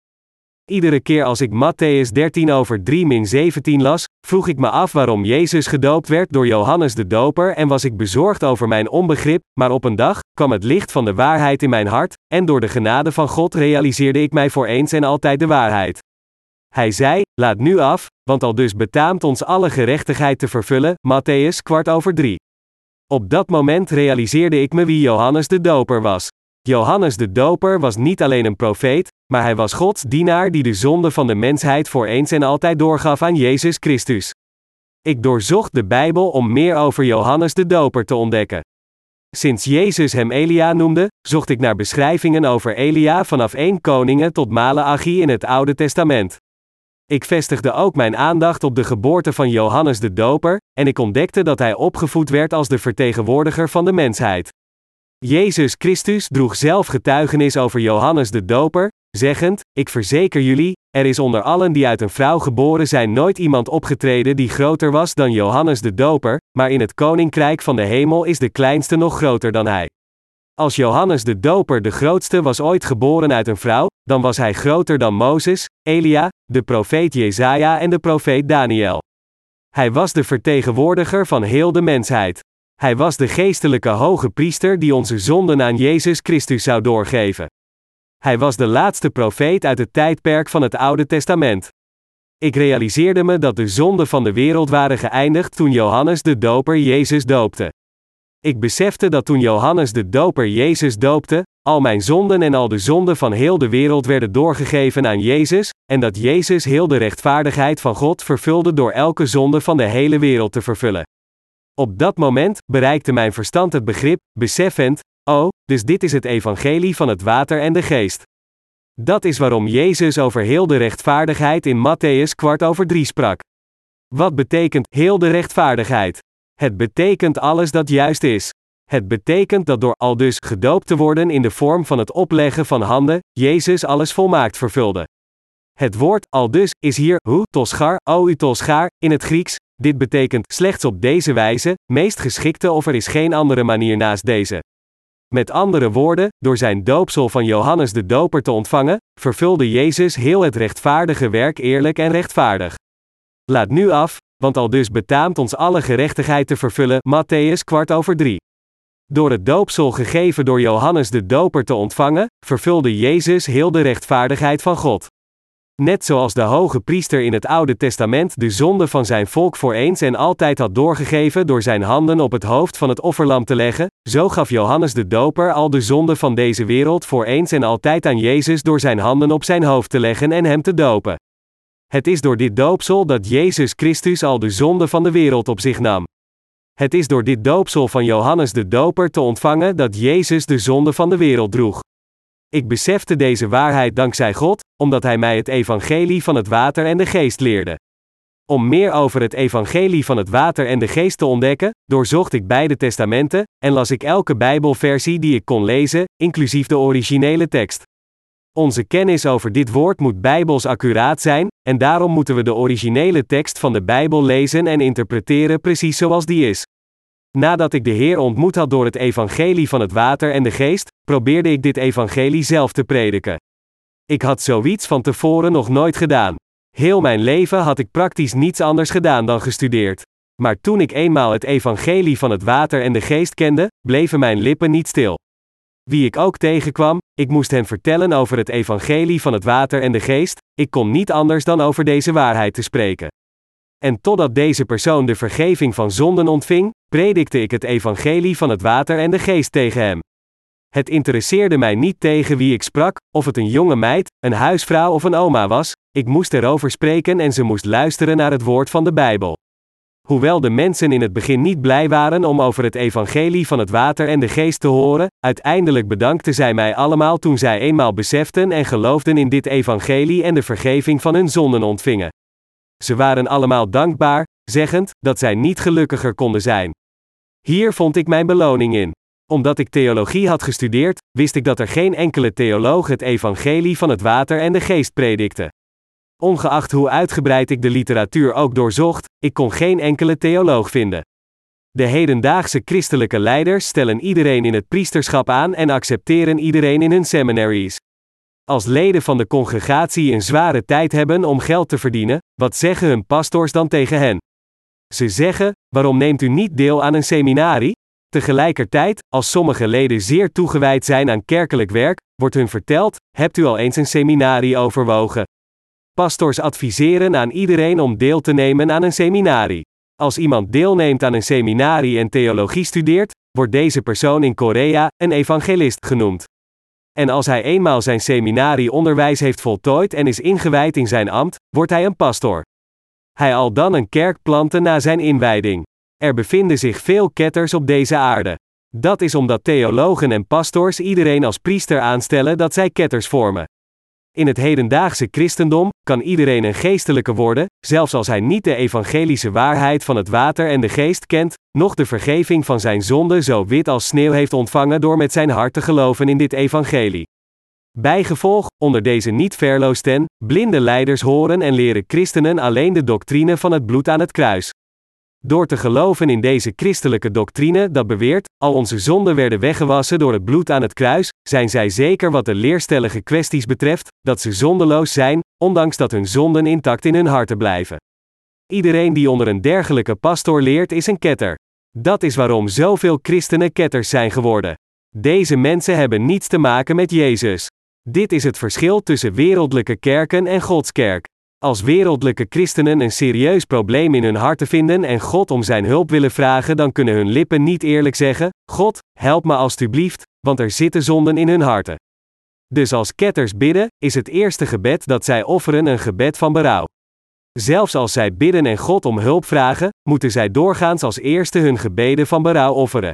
Iedere keer als ik Matthäus 13 over 3 min 17 las, vroeg ik me af waarom Jezus gedoopt werd door Johannes de Doper en was ik bezorgd over mijn onbegrip, maar op een dag kwam het licht van de waarheid in mijn hart, en door de genade van God realiseerde ik mij voor eens en altijd de waarheid. Hij zei: Laat nu af, want al dus betaamt ons alle gerechtigheid te vervullen. Matthäus kwart over drie. Op dat moment realiseerde ik me wie Johannes de Doper was. Johannes de Doper was niet alleen een profeet, maar hij was Gods dienaar die de zonde van de mensheid voor eens en altijd doorgaf aan Jezus Christus. Ik doorzocht de Bijbel om meer over Johannes de Doper te ontdekken. Sinds Jezus hem Elia noemde, zocht ik naar beschrijvingen over Elia vanaf 1 Koningen tot Maleachi in het Oude Testament. Ik vestigde ook mijn aandacht op de geboorte van Johannes de Doper, en ik ontdekte dat hij opgevoed werd als de vertegenwoordiger van de mensheid. Jezus Christus droeg zelf getuigenis over Johannes de Doper, zeggend: Ik verzeker jullie, er is onder allen die uit een vrouw geboren zijn nooit iemand opgetreden die groter was dan Johannes de Doper, maar in het koninkrijk van de hemel is de kleinste nog groter dan hij. Als Johannes de Doper de grootste was ooit geboren uit een vrouw, dan was hij groter dan Mozes, Elia, de profeet Jezaja en de profeet Daniel. Hij was de vertegenwoordiger van heel de mensheid. Hij was de geestelijke hoge priester die onze zonden aan Jezus Christus zou doorgeven. Hij was de laatste profeet uit het tijdperk van het Oude Testament. Ik realiseerde me dat de zonden van de wereld waren geëindigd toen Johannes de Doper Jezus doopte. Ik besefte dat toen Johannes de Doper Jezus doopte, al mijn zonden en al de zonden van heel de wereld werden doorgegeven aan Jezus, en dat Jezus heel de rechtvaardigheid van God vervulde door elke zonde van de hele wereld te vervullen. Op dat moment bereikte mijn verstand het begrip, beseffend, oh, dus dit is het evangelie van het water en de geest. Dat is waarom Jezus over heel de rechtvaardigheid in Matthäus kwart over drie sprak. Wat betekent heel de rechtvaardigheid? Het betekent alles dat juist is. Het betekent dat door al dus gedoopt te worden in de vorm van het opleggen van handen, Jezus alles volmaakt vervulde. Het woord al dus is hier hu toschar, o u toschar, in het Grieks. Dit betekent slechts op deze wijze, meest geschikte of er is geen andere manier naast deze. Met andere woorden, door zijn doopsel van Johannes de Doper te ontvangen, vervulde Jezus heel het rechtvaardige werk eerlijk en rechtvaardig. Laat nu af, want al dus betaamt ons alle gerechtigheid te vervullen. Matthäus kwart over drie. Door het doopsel gegeven door Johannes de Doper te ontvangen, vervulde Jezus heel de rechtvaardigheid van God. Net zoals de hoge priester in het Oude Testament de zonde van zijn volk voor eens en altijd had doorgegeven door zijn handen op het hoofd van het offerlam te leggen, zo gaf Johannes de Doper al de zonde van deze wereld voor eens en altijd aan Jezus door zijn handen op zijn hoofd te leggen en hem te dopen. Het is door dit doopsel dat Jezus Christus al de zonde van de wereld op zich nam. Het is door dit doopsel van Johannes de Doper te ontvangen dat Jezus de zonde van de wereld droeg. Ik besefte deze waarheid dankzij God, omdat Hij mij het evangelie van het water en de geest leerde. Om meer over het evangelie van het water en de geest te ontdekken, doorzocht ik beide testamenten en las ik elke Bijbelversie die ik kon lezen, inclusief de originele tekst. Onze kennis over dit woord moet bijbels accuraat zijn, en daarom moeten we de originele tekst van de Bijbel lezen en interpreteren precies zoals die is. Nadat ik de Heer ontmoet had door het evangelie van het water en de geest, probeerde ik dit evangelie zelf te prediken. Ik had zoiets van tevoren nog nooit gedaan. Heel mijn leven had ik praktisch niets anders gedaan dan gestudeerd. Maar toen ik eenmaal het evangelie van het water en de geest kende, bleven mijn lippen niet stil. Wie ik ook tegenkwam, ik moest hen vertellen over het evangelie van het water en de geest, ik kon niet anders dan over deze waarheid te spreken. En totdat deze persoon de vergeving van zonden ontving, predikte ik het evangelie van het water en de geest tegen hem. Het interesseerde mij niet tegen wie ik sprak, of het een jonge meid, een huisvrouw of een oma was, ik moest erover spreken en ze moest luisteren naar het woord van de Bijbel. Hoewel de mensen in het begin niet blij waren om over het evangelie van het water en de geest te horen, uiteindelijk bedankten zij mij allemaal toen zij eenmaal beseften en geloofden in dit evangelie en de vergeving van hun zonden ontvingen. Ze waren allemaal dankbaar, zeggend dat zij niet gelukkiger konden zijn. Hier vond ik mijn beloning in. Omdat ik theologie had gestudeerd, wist ik dat er geen enkele theoloog het evangelie van het water en de geest predikte. Ongeacht hoe uitgebreid ik de literatuur ook doorzocht, ik kon geen enkele theoloog vinden. De hedendaagse christelijke leiders stellen iedereen in het priesterschap aan en accepteren iedereen in hun seminaries. Als leden van de congregatie een zware tijd hebben om geld te verdienen, wat zeggen hun pastors dan tegen hen? Ze zeggen: Waarom neemt u niet deel aan een seminarie? Tegelijkertijd, als sommige leden zeer toegewijd zijn aan kerkelijk werk, wordt hun verteld: Hebt u al eens een seminarie overwogen? Pastors adviseren aan iedereen om deel te nemen aan een seminarie. Als iemand deelneemt aan een seminarie en theologie studeert, wordt deze persoon in Korea een evangelist genoemd. En als hij eenmaal zijn seminarieonderwijs heeft voltooid en is ingewijd in zijn ambt, wordt hij een pastor. Hij al dan een kerk planten na zijn inwijding. Er bevinden zich veel ketters op deze aarde. Dat is omdat theologen en pastors iedereen als priester aanstellen dat zij ketters vormen. In het hedendaagse christendom kan iedereen een geestelijke worden, zelfs als hij niet de evangelische waarheid van het water en de geest kent, noch de vergeving van zijn zonde zo wit als sneeuw heeft ontvangen door met zijn hart te geloven in dit evangelie. Bijgevolg, onder deze niet verloosten, blinde leiders horen en leren christenen alleen de doctrine van het bloed aan het kruis. Door te geloven in deze christelijke doctrine dat beweert, al onze zonden werden weggewassen door het bloed aan het kruis, zijn zij zeker wat de leerstellige kwesties betreft, dat ze zondeloos zijn, ondanks dat hun zonden intact in hun harten blijven. Iedereen die onder een dergelijke pastoor leert is een ketter. Dat is waarom zoveel christenen ketters zijn geworden. Deze mensen hebben niets te maken met Jezus. Dit is het verschil tussen wereldlijke kerken en Gods kerk. Als wereldlijke christenen een serieus probleem in hun harten vinden en God om zijn hulp willen vragen, dan kunnen hun lippen niet eerlijk zeggen: God, help me alstublieft, want er zitten zonden in hun harten. Dus als ketters bidden, is het eerste gebed dat zij offeren een gebed van berouw. Zelfs als zij bidden en God om hulp vragen, moeten zij doorgaans als eerste hun gebeden van berouw offeren.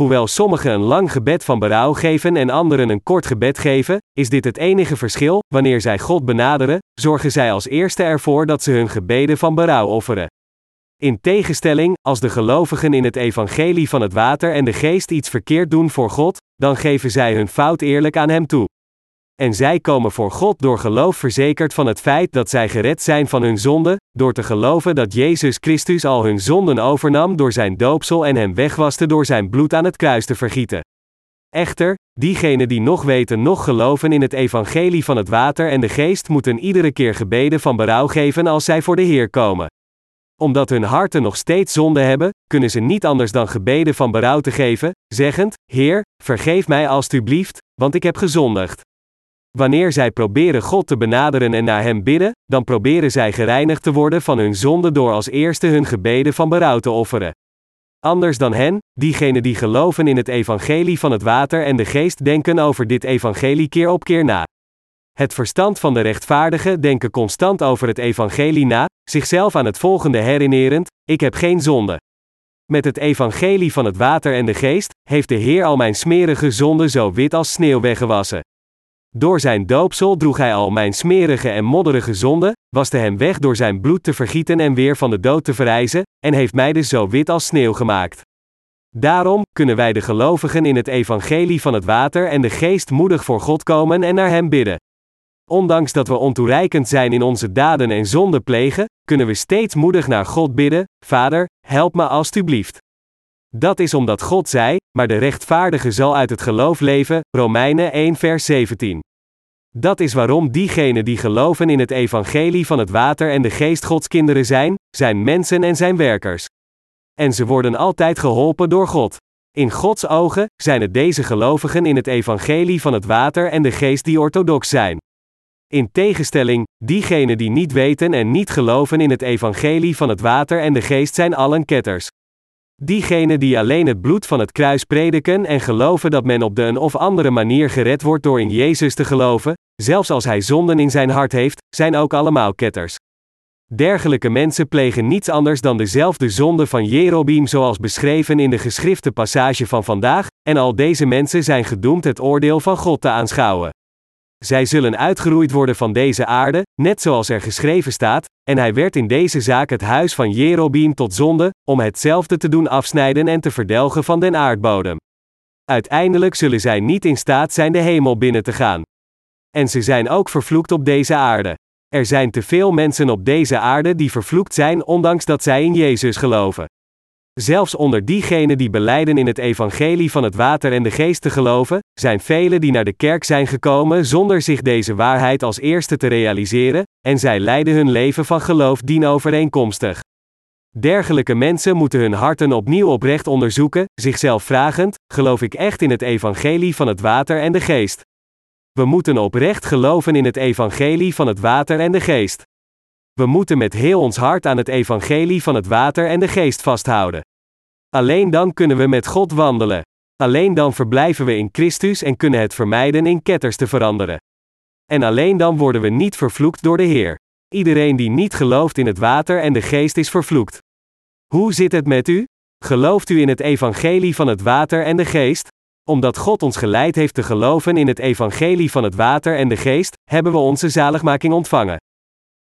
Hoewel sommigen een lang gebed van berouw geven en anderen een kort gebed geven, is dit het enige verschil, wanneer zij God benaderen, zorgen zij als eerste ervoor dat ze hun gebeden van berouw offeren. In tegenstelling, als de gelovigen in het evangelie van het water en de geest iets verkeerd doen voor God, dan geven zij hun fout eerlijk aan Hem toe. En zij komen voor God door geloof verzekerd van het feit dat zij gered zijn van hun zonde, door te geloven dat Jezus Christus al hun zonden overnam door zijn doopsel en hen wegwaste door zijn bloed aan het kruis te vergieten. Echter, diegenen die nog weten nog geloven in het evangelie van het water en de geest moeten iedere keer gebeden van berouw geven als zij voor de Heer komen. Omdat hun harten nog steeds zonde hebben, kunnen ze niet anders dan gebeden van berouw te geven, zeggend: Heer, vergeef mij alstublieft, want ik heb gezondigd. Wanneer zij proberen God te benaderen en naar Hem bidden, dan proberen zij gereinigd te worden van hun zonde door als eerste hun gebeden van berouw te offeren. Anders dan hen, diegenen die geloven in het evangelie van het water en de geest denken over dit evangelie keer op keer na. Het verstand van de rechtvaardigen denken constant over het evangelie na, zichzelf aan het volgende herinnerend: ik heb geen zonde. Met het evangelie van het water en de geest, heeft de Heer al mijn smerige zonde zo wit als sneeuw weggewassen. Door zijn doopsel droeg hij al mijn smerige en modderige zonde, waste hem weg door zijn bloed te vergieten en weer van de dood te verrijzen, en heeft mij dus zo wit als sneeuw gemaakt. Daarom kunnen wij de gelovigen in het evangelie van het water en de geest moedig voor God komen en naar Hem bidden. Ondanks dat we ontoereikend zijn in onze daden en zonde plegen, kunnen we steeds moedig naar God bidden: Vader, help me alstublieft. Dat is omdat God zei: Maar de rechtvaardige zal uit het geloof leven, Romeinen 1 vers 17. Dat is waarom diegenen die geloven in het evangelie van het water en de geest Gods kinderen zijn, zijn mensen en zijn werkers. En ze worden altijd geholpen door God. In Gods ogen zijn het deze gelovigen in het evangelie van het water en de geest die orthodox zijn. In tegenstelling, diegenen die niet weten en niet geloven in het evangelie van het water en de geest zijn allen ketters. Diegenen die alleen het bloed van het kruis prediken en geloven dat men op de een of andere manier gered wordt door in Jezus te geloven, zelfs als hij zonden in zijn hart heeft, zijn ook allemaal ketters. Dergelijke mensen plegen niets anders dan dezelfde zonde van Jerobeam zoals beschreven in de geschrifte passage van vandaag, en al deze mensen zijn gedoemd het oordeel van God te aanschouwen. Zij zullen uitgeroeid worden van deze aarde, net zoals er geschreven staat, en hij werd in deze zaak het huis van Jerobeam tot zonde, om hetzelfde te doen afsnijden en te verdelgen van den aardbodem. Uiteindelijk zullen zij niet in staat zijn de hemel binnen te gaan. En ze zijn ook vervloekt op deze aarde. Er zijn te veel mensen op deze aarde die vervloekt zijn ondanks dat zij in Jezus geloven. Zelfs onder diegenen die beleiden in het evangelie van het water en de geest te geloven, zijn velen die naar de kerk zijn gekomen zonder zich deze waarheid als eerste te realiseren, en zij leiden hun leven van geloof dienovereenkomstig. Dergelijke mensen moeten hun harten opnieuw oprecht onderzoeken, zichzelf vragend: geloof ik echt in het evangelie van het water en de geest? We moeten oprecht geloven in het evangelie van het water en de geest. We moeten met heel ons hart aan het evangelie van het water en de geest vasthouden. Alleen dan kunnen we met God wandelen. Alleen dan verblijven we in Christus en kunnen het vermijden in ketters te veranderen. En alleen dan worden we niet vervloekt door de Heer. Iedereen die niet gelooft in het water en de geest is vervloekt. Hoe zit het met u? Gelooft u in het evangelie van het water en de geest? Omdat God ons geleid heeft te geloven in het evangelie van het water en de geest, hebben we onze zaligmaking ontvangen.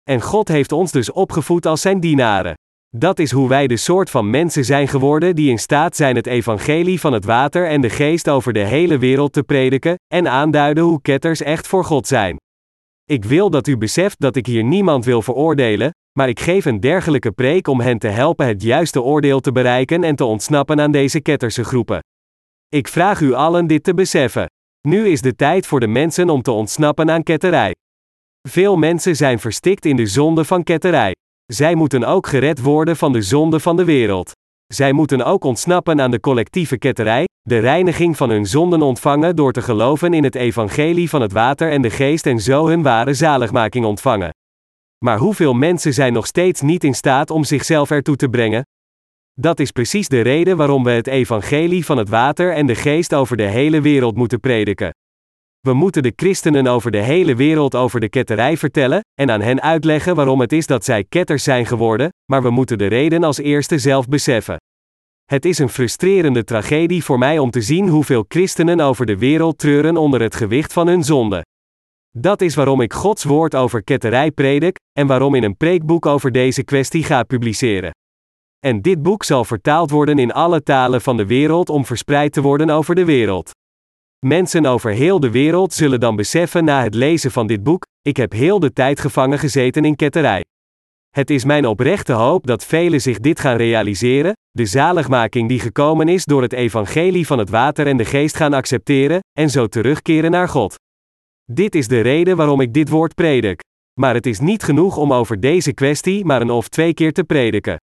En God heeft ons dus opgevoed als zijn dienaren. Dat is hoe wij de soort van mensen zijn geworden die in staat zijn het evangelie van het water en de geest over de hele wereld te prediken, en aanduiden hoe ketters echt voor God zijn. Ik wil dat u beseft dat ik hier niemand wil veroordelen, maar ik geef een dergelijke preek om hen te helpen het juiste oordeel te bereiken en te ontsnappen aan deze ketterse groepen. Ik vraag u allen dit te beseffen. Nu is de tijd voor de mensen om te ontsnappen aan ketterij. Veel mensen zijn verstikt in de zonde van ketterij. Zij moeten ook gered worden van de zonde van de wereld. Zij moeten ook ontsnappen aan de collectieve ketterij, de reiniging van hun zonden ontvangen door te geloven in het evangelie van het water en de geest en zo hun ware zaligmaking ontvangen. Maar hoeveel mensen zijn nog steeds niet in staat om zichzelf ertoe te brengen? Dat is precies de reden waarom we het evangelie van het water en de geest over de hele wereld moeten prediken. We moeten de christenen over de hele wereld over de ketterij vertellen, en aan hen uitleggen waarom het is dat zij ketters zijn geworden, maar we moeten de reden als eerste zelf beseffen. Het is een frustrerende tragedie voor mij om te zien hoeveel christenen over de wereld treuren onder het gewicht van hun zonde. Dat is waarom ik Gods woord over ketterij predik, en waarom in een preekboek over deze kwestie ga publiceren. En dit boek zal vertaald worden in alle talen van de wereld om verspreid te worden over de wereld. Mensen over heel de wereld zullen dan beseffen na het lezen van dit boek: ik heb heel de tijd gevangen gezeten in ketterij. Het is mijn oprechte hoop dat velen zich dit gaan realiseren, de zaligmaking die gekomen is door het evangelie van het water en de geest gaan accepteren, en zo terugkeren naar God. Dit is de reden waarom ik dit woord predik. Maar het is niet genoeg om over deze kwestie maar een of twee keer te prediken.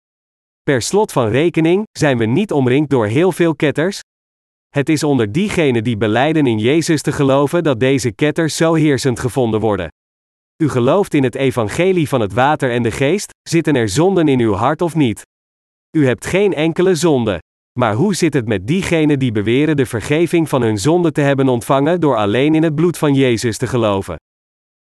Per slot van rekening zijn we niet omringd door heel veel ketters, Het is onder diegenen die beleiden in Jezus te geloven dat deze ketters zo heersend gevonden worden. U gelooft in het evangelie van het water en de geest, zitten er zonden in uw hart of niet? U hebt geen enkele zonde. Maar hoe zit het met diegenen die beweren de vergeving van hun zonde te hebben ontvangen door alleen in het bloed van Jezus te geloven?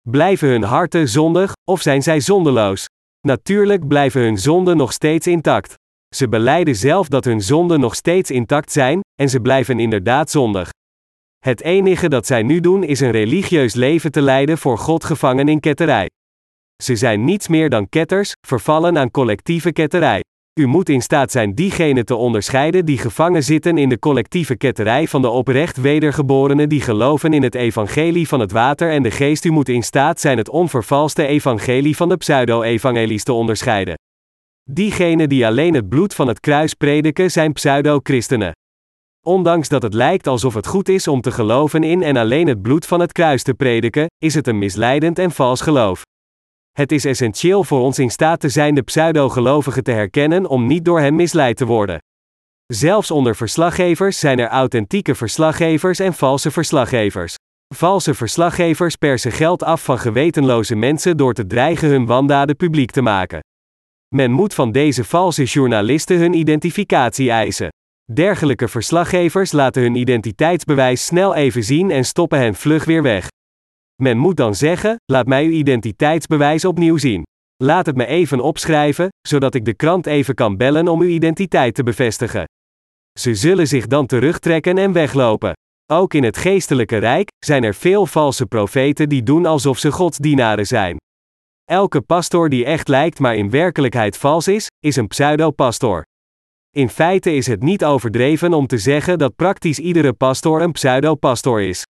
Blijven hun harten zondig, of zijn zij zondeloos? Natuurlijk blijven hun zonden nog steeds intact. Ze beleiden zelf dat hun zonden nog steeds intact zijn, en ze blijven inderdaad zondig. Het enige dat zij nu doen is een religieus leven te leiden voor God gevangen in ketterij. Ze zijn niets meer dan ketters, vervallen aan collectieve ketterij. U moet in staat zijn diegenen te onderscheiden die gevangen zitten in de collectieve ketterij van de oprecht wedergeborenen die geloven in het evangelie van het water en de geest. U moet in staat zijn het onvervalste evangelie van de pseudo-evangelies te onderscheiden. Diegenen die alleen het bloed van het kruis prediken zijn pseudo-christenen. Ondanks dat het lijkt alsof het goed is om te geloven in en alleen het bloed van het kruis te prediken, is het een misleidend en vals geloof. Het is essentieel voor ons in staat te zijn de pseudo-gelovigen te herkennen om niet door hen misleid te worden. Zelfs onder verslaggevers zijn er authentieke verslaggevers en valse verslaggevers. Valse verslaggevers persen geld af van gewetenloze mensen door te dreigen hun wandaden publiek te maken. Men moet van deze valse journalisten hun identificatie eisen. Dergelijke verslaggevers laten hun identiteitsbewijs snel even zien en stoppen hen vlug weer weg. Men moet dan zeggen: laat mij uw identiteitsbewijs opnieuw zien. Laat het me even opschrijven, zodat ik de krant even kan bellen om uw identiteit te bevestigen. Ze zullen zich dan terugtrekken en weglopen. Ook in het geestelijke rijk zijn er veel valse profeten die doen alsof ze godsdienaren zijn. Elke pastoor die echt lijkt maar in werkelijkheid vals is, is een pseudo-pastoor. In feite is het niet overdreven om te zeggen dat praktisch iedere pastoor een pseudo-pastoor is.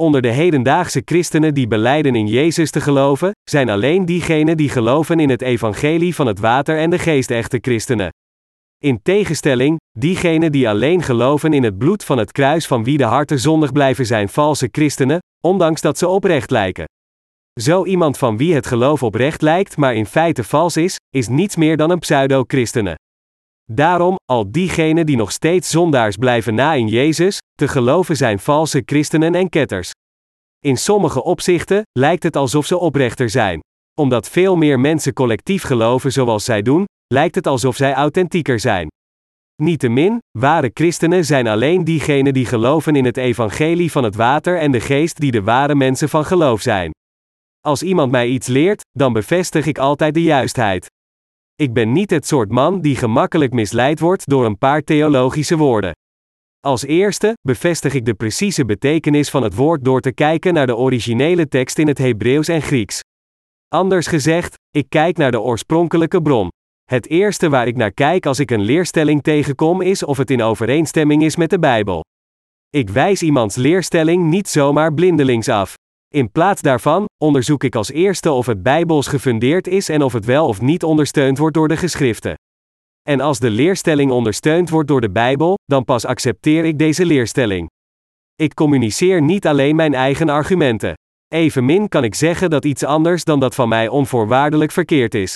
Onder de hedendaagse christenen die beleiden in Jezus te geloven, zijn alleen diegenen die geloven in het evangelie van het water en de geest echte christenen. In tegenstelling, diegenen die alleen geloven in het bloed van het kruis van wie de harten zondig blijven zijn valse christenen, ondanks dat ze oprecht lijken. Zo iemand van wie het geloof oprecht lijkt maar in feite vals is, is niets meer dan een pseudo-christene. Daarom, al diegenen die nog steeds zondaars blijven na in Jezus, te geloven zijn valse christenen en ketters. In sommige opzichten lijkt het alsof ze oprechter zijn. Omdat veel meer mensen collectief geloven zoals zij doen, lijkt het alsof zij authentieker zijn. Niettemin, ware christenen zijn alleen diegenen die geloven in het evangelie van het water en de geest die de ware mensen van geloof zijn. Als iemand mij iets leert, dan bevestig ik altijd de juistheid. Ik ben niet het soort man die gemakkelijk misleid wordt door een paar theologische woorden. Als eerste bevestig ik de precieze betekenis van het woord door te kijken naar de originele tekst in het Hebreeuws en Grieks. Anders gezegd, ik kijk naar de oorspronkelijke bron. Het eerste waar ik naar kijk als ik een leerstelling tegenkom is of het in overeenstemming is met de Bijbel. Ik wijs iemands leerstelling niet zomaar blindelings af. In plaats daarvan onderzoek ik als eerste of het bijbels gefundeerd is en of het wel of niet ondersteund wordt door de geschriften. En als de leerstelling ondersteund wordt door de Bijbel, dan pas accepteer ik deze leerstelling. Ik communiceer niet alleen mijn eigen argumenten. Evenmin kan ik zeggen dat iets anders dan dat van mij onvoorwaardelijk verkeerd is.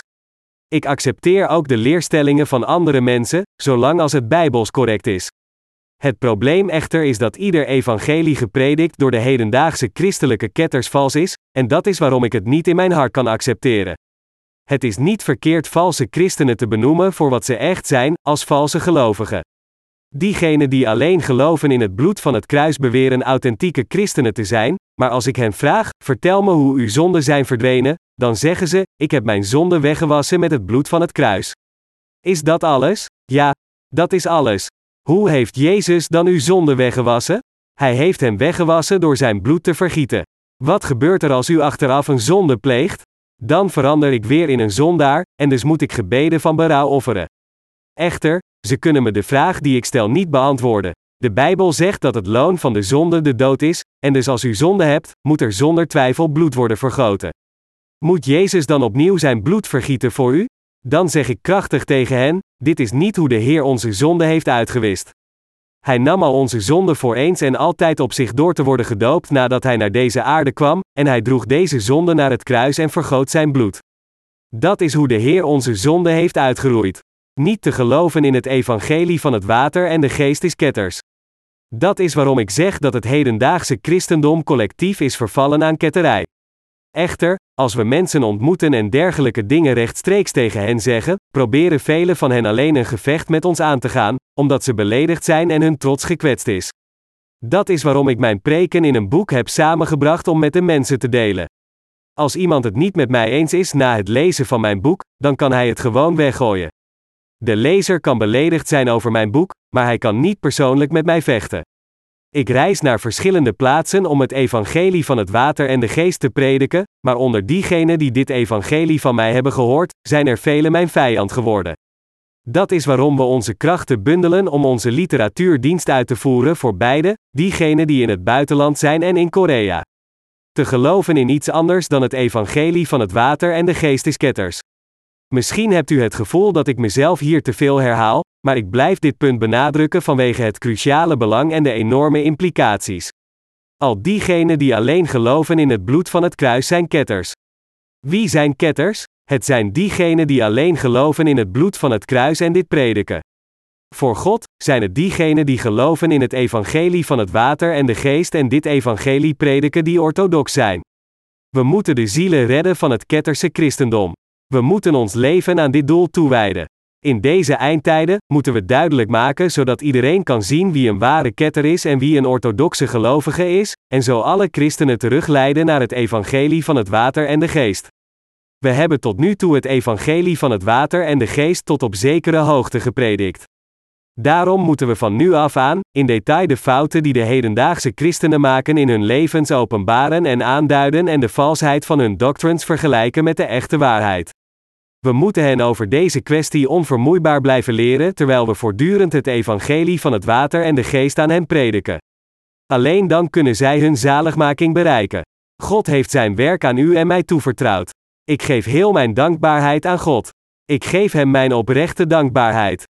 Ik accepteer ook de leerstellingen van andere mensen, zolang als het bijbels correct is. Het probleem echter is dat ieder evangelie gepredikt door de hedendaagse christelijke ketters vals is, en dat is waarom ik het niet in mijn hart kan accepteren. Het is niet verkeerd valse christenen te benoemen voor wat ze echt zijn, als valse gelovigen. Diegenen die alleen geloven in het bloed van het kruis beweren authentieke christenen te zijn, maar als ik hen vraag, vertel me hoe uw zonden zijn verdwenen, dan zeggen ze, ik heb mijn zonden weggewassen met het bloed van het kruis. Is dat alles? Ja, dat is alles. Hoe heeft Jezus dan uw zonde weggewassen? Hij heeft hem weggewassen door zijn bloed te vergieten. Wat gebeurt er als u achteraf een zonde pleegt? Dan verander ik weer in een zondaar, en dus moet ik gebeden van berouw offeren. Echter, ze kunnen me de vraag die ik stel niet beantwoorden. De Bijbel zegt dat het loon van de zonde de dood is, en dus als u zonde hebt, moet er zonder twijfel bloed worden vergoten. Moet Jezus dan opnieuw zijn bloed vergieten voor u? Dan zeg ik krachtig tegen hen: Dit is niet hoe de Heer onze zonde heeft uitgewist. Hij nam al onze zonde voor eens en altijd op zich door te worden gedoopt nadat hij naar deze aarde kwam, en hij droeg deze zonde naar het kruis en vergoot zijn bloed. Dat is hoe de Heer onze zonde heeft uitgeroeid. Niet te geloven in het evangelie van het water en de geest is ketters. Dat is waarom ik zeg dat het hedendaagse christendom collectief is vervallen aan ketterij. Echter, als we mensen ontmoeten en dergelijke dingen rechtstreeks tegen hen zeggen, proberen velen van hen alleen een gevecht met ons aan te gaan, omdat ze beledigd zijn en hun trots gekwetst is. Dat is waarom ik mijn preken in een boek heb samengebracht om met de mensen te delen. Als iemand het niet met mij eens is na het lezen van mijn boek, dan kan hij het gewoon weggooien. De lezer kan beledigd zijn over mijn boek, maar hij kan niet persoonlijk met mij vechten. Ik reis naar verschillende plaatsen om het evangelie van het water en de geest te prediken, maar onder diegenen die dit evangelie van mij hebben gehoord, zijn er velen mijn vijand geworden. Dat is waarom we onze krachten bundelen om onze literatuurdienst uit te voeren voor beide, diegenen die in het buitenland zijn en in Korea. Te geloven in iets anders dan het evangelie van het water en de geest is ketters. Misschien hebt u het gevoel dat ik mezelf hier te veel herhaal, maar ik blijf dit punt benadrukken vanwege het cruciale belang en de enorme implicaties. Al diegenen die alleen geloven in het bloed van het kruis zijn ketters. Wie zijn ketters? Het zijn diegenen die alleen geloven in het bloed van het kruis en dit prediken. Voor God zijn het diegenen die geloven in het evangelie van het water en de geest en dit evangelie prediken die orthodox zijn. We moeten de zielen redden van het ketterse christendom. We moeten ons leven aan dit doel toewijden. In deze eindtijden moeten we duidelijk maken zodat iedereen kan zien wie een ware ketter is en wie een orthodoxe gelovige is, en zo alle christenen terugleiden naar het evangelie van het water en de geest. We hebben tot nu toe het evangelie van het water en de geest tot op zekere hoogte gepredikt. Daarom moeten we van nu af aan, in detail de fouten die de hedendaagse christenen maken in hun levens openbaren en aanduiden en de valsheid van hun doctrines vergelijken met de echte waarheid. We moeten hen over deze kwestie onvermoeibaar blijven leren terwijl we voortdurend het evangelie van het water en de geest aan hen prediken. Alleen dan kunnen zij hun zaligmaking bereiken. God heeft zijn werk aan u en mij toevertrouwd. Ik geef heel mijn dankbaarheid aan God. Ik geef hem mijn oprechte dankbaarheid.